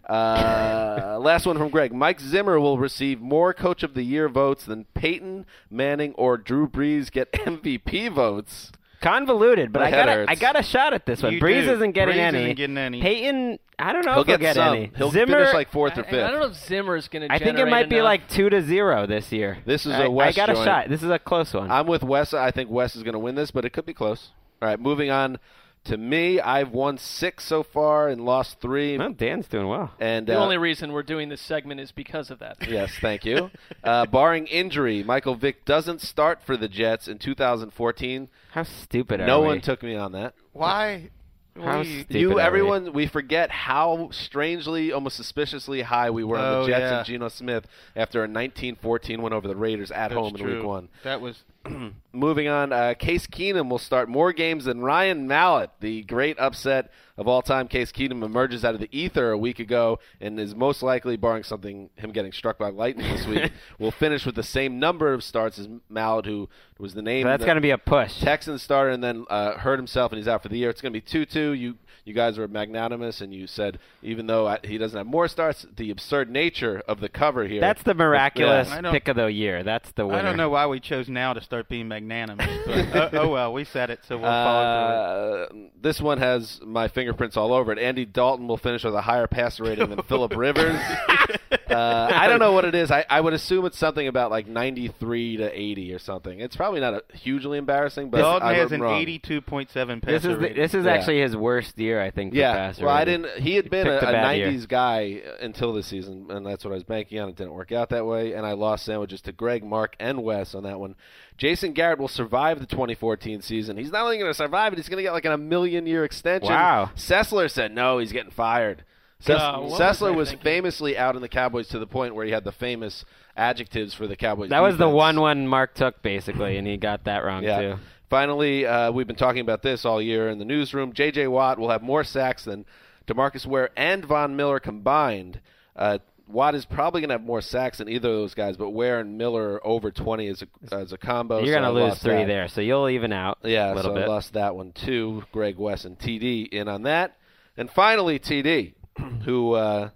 Speaker 6: Uh, last one from Gregg. Mike Zimmer will receive more Coach of the Year votes than Peyton Manning or Drew Brees get MVP votes.
Speaker 1: Convoluted, but
Speaker 6: My
Speaker 1: I got a,
Speaker 6: hurts.
Speaker 1: I got a shot at this one.
Speaker 7: You
Speaker 1: Brees
Speaker 7: do.
Speaker 1: isn't getting
Speaker 7: Brees
Speaker 1: any.
Speaker 7: isn't getting any.
Speaker 1: Peyton, I don't know
Speaker 6: He'll
Speaker 1: if he'll
Speaker 6: get
Speaker 1: get
Speaker 6: some.
Speaker 1: any.
Speaker 6: He'll
Speaker 1: Zimmer,
Speaker 6: finish like fourth or
Speaker 2: I,
Speaker 6: fifth.
Speaker 2: I don't know if Zimmer's going to.
Speaker 1: I think it might be like two to zero this year.
Speaker 6: This is
Speaker 1: I-
Speaker 6: a West
Speaker 1: I got a
Speaker 6: joint.
Speaker 1: shot. This is a close one.
Speaker 6: I'm with Wes. I think Wes is going to win this, but it could be close. All right, moving on to me. I've won six so far and lost three.
Speaker 1: well, Dan's doing well.
Speaker 6: And
Speaker 2: The
Speaker 6: uh,
Speaker 2: only reason we're doing this segment is because of that.
Speaker 6: yes, thank you. uh, barring injury, Michael Vick doesn't start for the Jets in 2014.
Speaker 1: How stupid are
Speaker 6: No
Speaker 1: we?
Speaker 6: one took me on that.
Speaker 7: Why?
Speaker 1: How
Speaker 7: we-
Speaker 1: stupid
Speaker 6: you,
Speaker 1: are we?
Speaker 6: everyone, we forget how strangely, almost suspiciously high we were on
Speaker 7: Oh,
Speaker 6: the Jets
Speaker 7: yeah.
Speaker 6: and Geno Smith after a 1914 win over the Raiders at
Speaker 7: That's
Speaker 6: home in
Speaker 7: true.
Speaker 6: Week One.
Speaker 7: That was
Speaker 6: Moving on, uh, Case Keenum will start more games than Ryan Mallett, the great upset of all time. Case Keenum emerges out of the ether a week ago and is most likely, barring something, him getting struck by lightning this week, will finish with the same number of starts as Mallett, who was the name.
Speaker 1: So that's going to be a push.
Speaker 6: Texans starter and then uh, hurt himself and he's out for the year. It's going to be 2 2. You you guys were magnanimous and you said even though I, he doesn't have more starts, the absurd nature of the cover here.
Speaker 1: That's the miraculous
Speaker 7: I don't-
Speaker 1: pick of the year. That's the winner.
Speaker 7: I don't know why we chose now to start being magnanimous. But, uh, oh well, we said it, so we'll follow through.
Speaker 6: Uh, this one has my fingerprints all over it. Andy Dalton will finish with a higher passer rating than Philip Rivers. uh, I don't know what it is. I, I would assume it's something about like 93 to 80 or something. It's probably not a, hugely embarrassing, but
Speaker 7: Dalton
Speaker 6: I
Speaker 7: has an 82.7 passer
Speaker 1: This is the, this is
Speaker 6: Yeah.
Speaker 1: actually his worst year, I think.
Speaker 6: Yeah,
Speaker 1: passer
Speaker 6: well, I didn't. He had been a,
Speaker 1: a
Speaker 6: a
Speaker 1: bad year.
Speaker 6: '90s guy until this season, and that's what I was banking on. It didn't work out that way, and I lost sandwiches to Gregg, Marc, and Wes on that one. Jason Garrett will survive the 2014 season. He's not only going to survive it; he's going to get like a million year extension.
Speaker 1: Wow.
Speaker 6: Sessler said no, he's getting fired. Sess-
Speaker 2: Uh, what was
Speaker 6: Sessler was
Speaker 2: thinking?
Speaker 6: famously out in the Cowboys to the point where he had the famous adjectives for the Cowboys.
Speaker 1: That was the one one Marc took basically, and he got that wrong
Speaker 6: Yeah.
Speaker 1: too.
Speaker 6: Finally, uh, we've been talking about this all year in the newsroom. J.J. Watt will have more sacks than Demarcus Ware and Von Miller combined. Uh, Watt is probably going to have more sacks than either of those guys, but Ware and Miller over 20 as a, as a combo.
Speaker 1: You're
Speaker 6: so
Speaker 1: gonna lose three
Speaker 6: that.
Speaker 1: there, so you'll even out.
Speaker 6: Yeah,
Speaker 1: a little
Speaker 6: so I lost that one too. Gregg West and TD in on that. And finally, TD, who uh,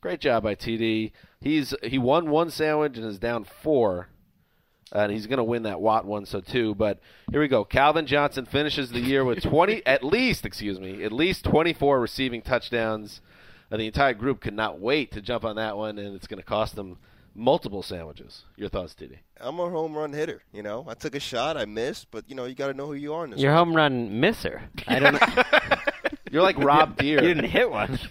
Speaker 6: great job by TD. He's he won one sandwich and is down four, and he's going to win that Watt one so too. But here we go. Calvin Johnson finishes the year with twenty at least, excuse me, at least twenty four receiving touchdowns. And the entire group could not wait to jump on that one, and it's going to cost them multiple sandwiches. Your thoughts, TD?
Speaker 4: I'm a home run hitter. You know, I took a shot, I missed, but you know, you got to know who you are in this.
Speaker 1: Your
Speaker 4: one.
Speaker 1: home run misser. I don't know.
Speaker 6: You're like Rob Deer.
Speaker 1: you didn't hit one.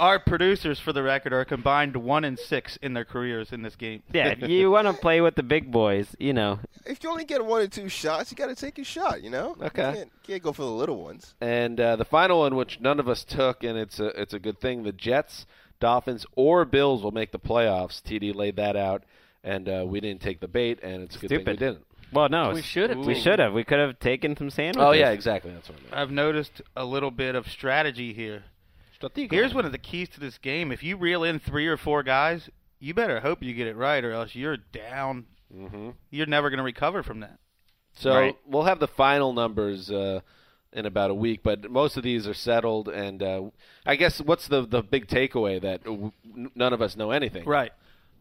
Speaker 7: Our producers, for the record, are combined one and six in their careers in this game.
Speaker 1: Yeah, you want to play with the big boys, you know.
Speaker 4: If you only get one or two shots, you got to take your shot. You know.
Speaker 6: Okay.
Speaker 4: You can't, can't go for the little ones.
Speaker 6: And uh, the final one, which none of us took, and it's a it's a good thing. The Jets, Dolphins, or Bills will make the playoffs. TD laid that out, and uh, we didn't take the bait, and it's a good thing we didn't.
Speaker 1: Well, no,
Speaker 2: We should have
Speaker 1: We should have. We could have taken some sandwiches.
Speaker 6: Oh yeah, exactly. That's what I meant.
Speaker 7: I've noticed a little bit of strategy here. Here's one of the keys to this game. If you reel in three or four guys, you better hope you get it right, or else you're down.
Speaker 6: Mhm.
Speaker 7: You're never going to recover from that.
Speaker 6: So
Speaker 1: Right.
Speaker 6: we'll have the final numbers uh, in about a week, but most of these are settled. And uh, I guess what's the the big takeaway that w- none of us know anything.
Speaker 7: Right.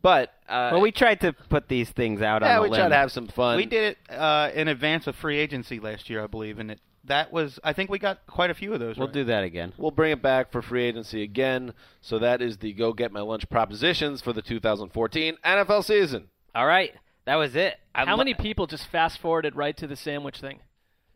Speaker 6: But uh,
Speaker 1: Well, we tried to put these things out
Speaker 6: yeah,
Speaker 1: on
Speaker 6: we
Speaker 1: the
Speaker 6: try
Speaker 1: limb.
Speaker 6: to have some fun.
Speaker 7: we did it uh, in advance of free agency last year, I believe, and it that was. I think we got quite a few of those.
Speaker 1: We'll
Speaker 7: right.
Speaker 1: do that again.
Speaker 6: We'll bring it back for free agency again. So that is the go get my lunch propositions for the 2014 NFL season.
Speaker 1: All right, that was it. I
Speaker 2: How
Speaker 1: lo-
Speaker 2: many people just fast forwarded right to the sandwich thing?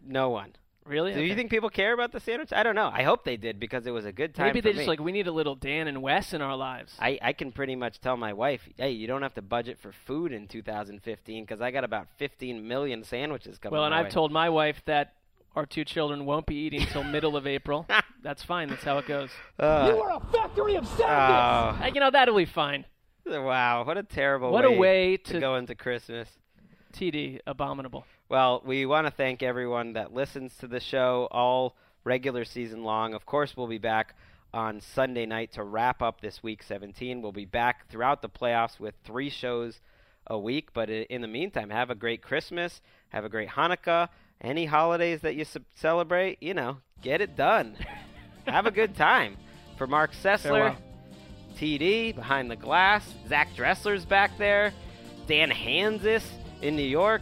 Speaker 1: No one.
Speaker 2: Really?
Speaker 1: Do you think people care about the sandwich? I don't know. I hope they did because it was a good time.
Speaker 2: maybe
Speaker 1: for
Speaker 2: they just
Speaker 1: me.
Speaker 2: like we need a little Dan and Wes in our lives?
Speaker 1: I, I can pretty much tell my wife, hey, you don't have to budget for food in 2015 because I got about 15 million sandwiches coming.
Speaker 2: well, and
Speaker 1: my
Speaker 2: I've
Speaker 1: way.
Speaker 2: told my wife that our two children won't be eating until middle of April. That's fine. That's how it goes.
Speaker 1: Uh,
Speaker 5: You are a factory of sandwiches.
Speaker 1: oh,
Speaker 2: Uh, you know that'll be fine.
Speaker 1: wow, what a terrible
Speaker 2: What a
Speaker 1: way,
Speaker 2: way
Speaker 1: to
Speaker 2: to-
Speaker 1: go into Christmas.
Speaker 2: TD abominable.
Speaker 1: Well, we want to thank everyone that listens to the show all regular season long. Of course, we'll be back on Sunday night to wrap up this week 17. We'll be back throughout the playoffs with three shows a week. But in the meantime, have a great Christmas, have a great Hanukkah, any holidays that you ce- celebrate, you know, get it done. have a good time. For Marc Sessler,
Speaker 2: Farewell.
Speaker 1: TD behind the glass, Zach Dressler's back there, Dan Hanzus in New York,